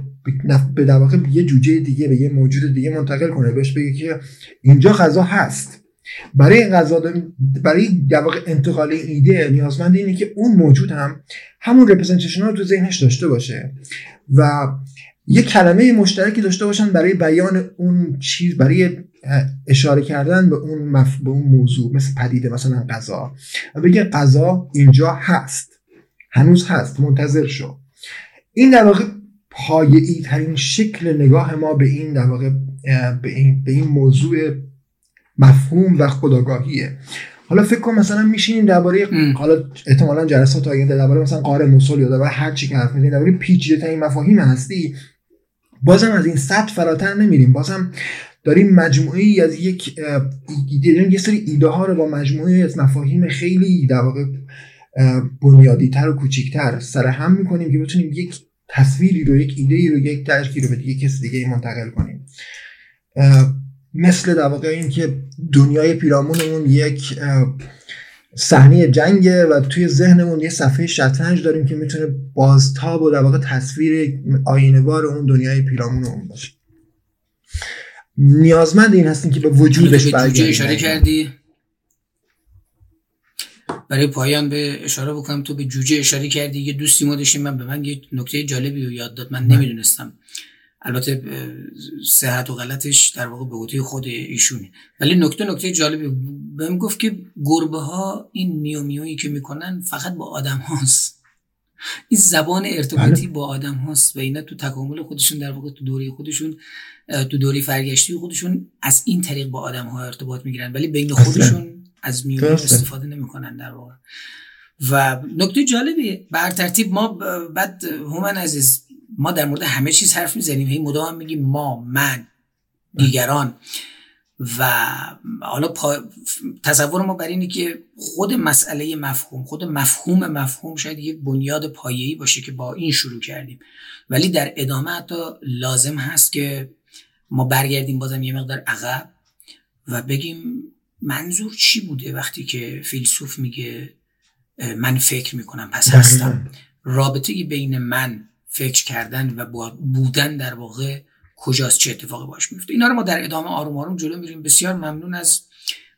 به در واقع یه جوجه دیگه به یه موجود دیگه منتقل کنه بهش بگه که اینجا غذا هست. برای این غذا برای در واقع انتقال ایده نیازمند اینه که اون موجود هم همون رپرزنتیشن رو تو ذهنش داشته باشه و یه کلمه مشترکی داشته باشن برای بیان اون چیز برای اشاره کردن به اون, مف... به اون موضوع مثل پدیده مثلا غذا. بگه غذا اینجا هست هنوز هست منتظر شو. این در واقع پایه‌ای ترین شکل نگاه ما به این در واقع به این, به این موضوع مفهوم و خداگاهیه حالا فکر کن مثلا میشینیم درباره حالا احتمالا جلسات آینده درباره مثلا قاره موسول یا درباره هر چی که حرف می‌زنیم درباره پیچیده ترین مفاهیم هستی بازم از این سطح فراتر نمیریم. بازم داریم مجموعی از یک ایده یه سری ایده ها رو با مجموعی از مفاهیم خیلی در واقع بنیادی تر و کوچیکتر سر هم می‌کنیم که بتونیم یک تصویری رو یک ایده ای رو یک درکی رو به دیگه کسی دیگه منتقل کنیم. مثل در واقع این که دنیای پیرامونمون یک صحنه جنگه و توی ذهنمون یه صفحه شطرنج داریم که می‌تونه بازتاب و در واقع تصویر آینوار اون دنیای پیرامونمون باشه. نیازمند این هستیم که به وجودش برگردیم. اشاره کردی؟ برای پایان به اشاره بکنم. تو به جوجه اشاره کردی. یه دوستی ما داشتیم. من به من یه نکته جالبی رو یاد داد. من نمی‌دونستم. البته صحت و غلطش در واقع به عهده خود ایشونه. ولی نکته نکته جالبی بهم گفت که گربه ها این میو میویی که می‌کنن فقط با آدم هاست. این زبان ارتباطی بله. با آدم هاست و اینا تو تکامل خودشون در واقع تو دوره خودشون تو دوره فرگشتی خودشون از این طریق با آدم ها ارتباط می‌گیرن. ولی بین خودشون از میو استفاده نمی‌کنن در واقع. و نکته جالبی بر ترتیب ما بعد هومن عزیز ما در مورد همه چیز حرف می‌زنیم. هی مدام میگیم ما من دیگران. و حالا تصور ما بر اینه که خود مسئله مفهوم خود مفهوم مفهوم شاید یک بنیاد پایه‌ای باشه که با این شروع کردیم. ولی در ادامه حتی لازم هست که ما برگردیم بازم یه مقدار عقب و بگیم منظور چی بوده وقتی که فیلسوف میگه من فکر می‌کنم پس هستم؟ رابطه بین من فکر کردن و بودن در واقع کجاست چه اتفاقی باش میفته. اینا رو ما در ادامه آروم آروم جلو میریم. بسیار ممنون از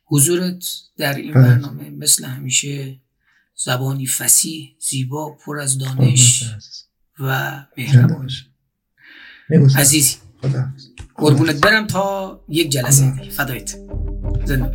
حضورت در این بله. برنامه. مثل همیشه زبانی فسیح زیبا پر از دانش و مهربان. عزیزی قربونت برم تا یک جلسه. فدایت زنده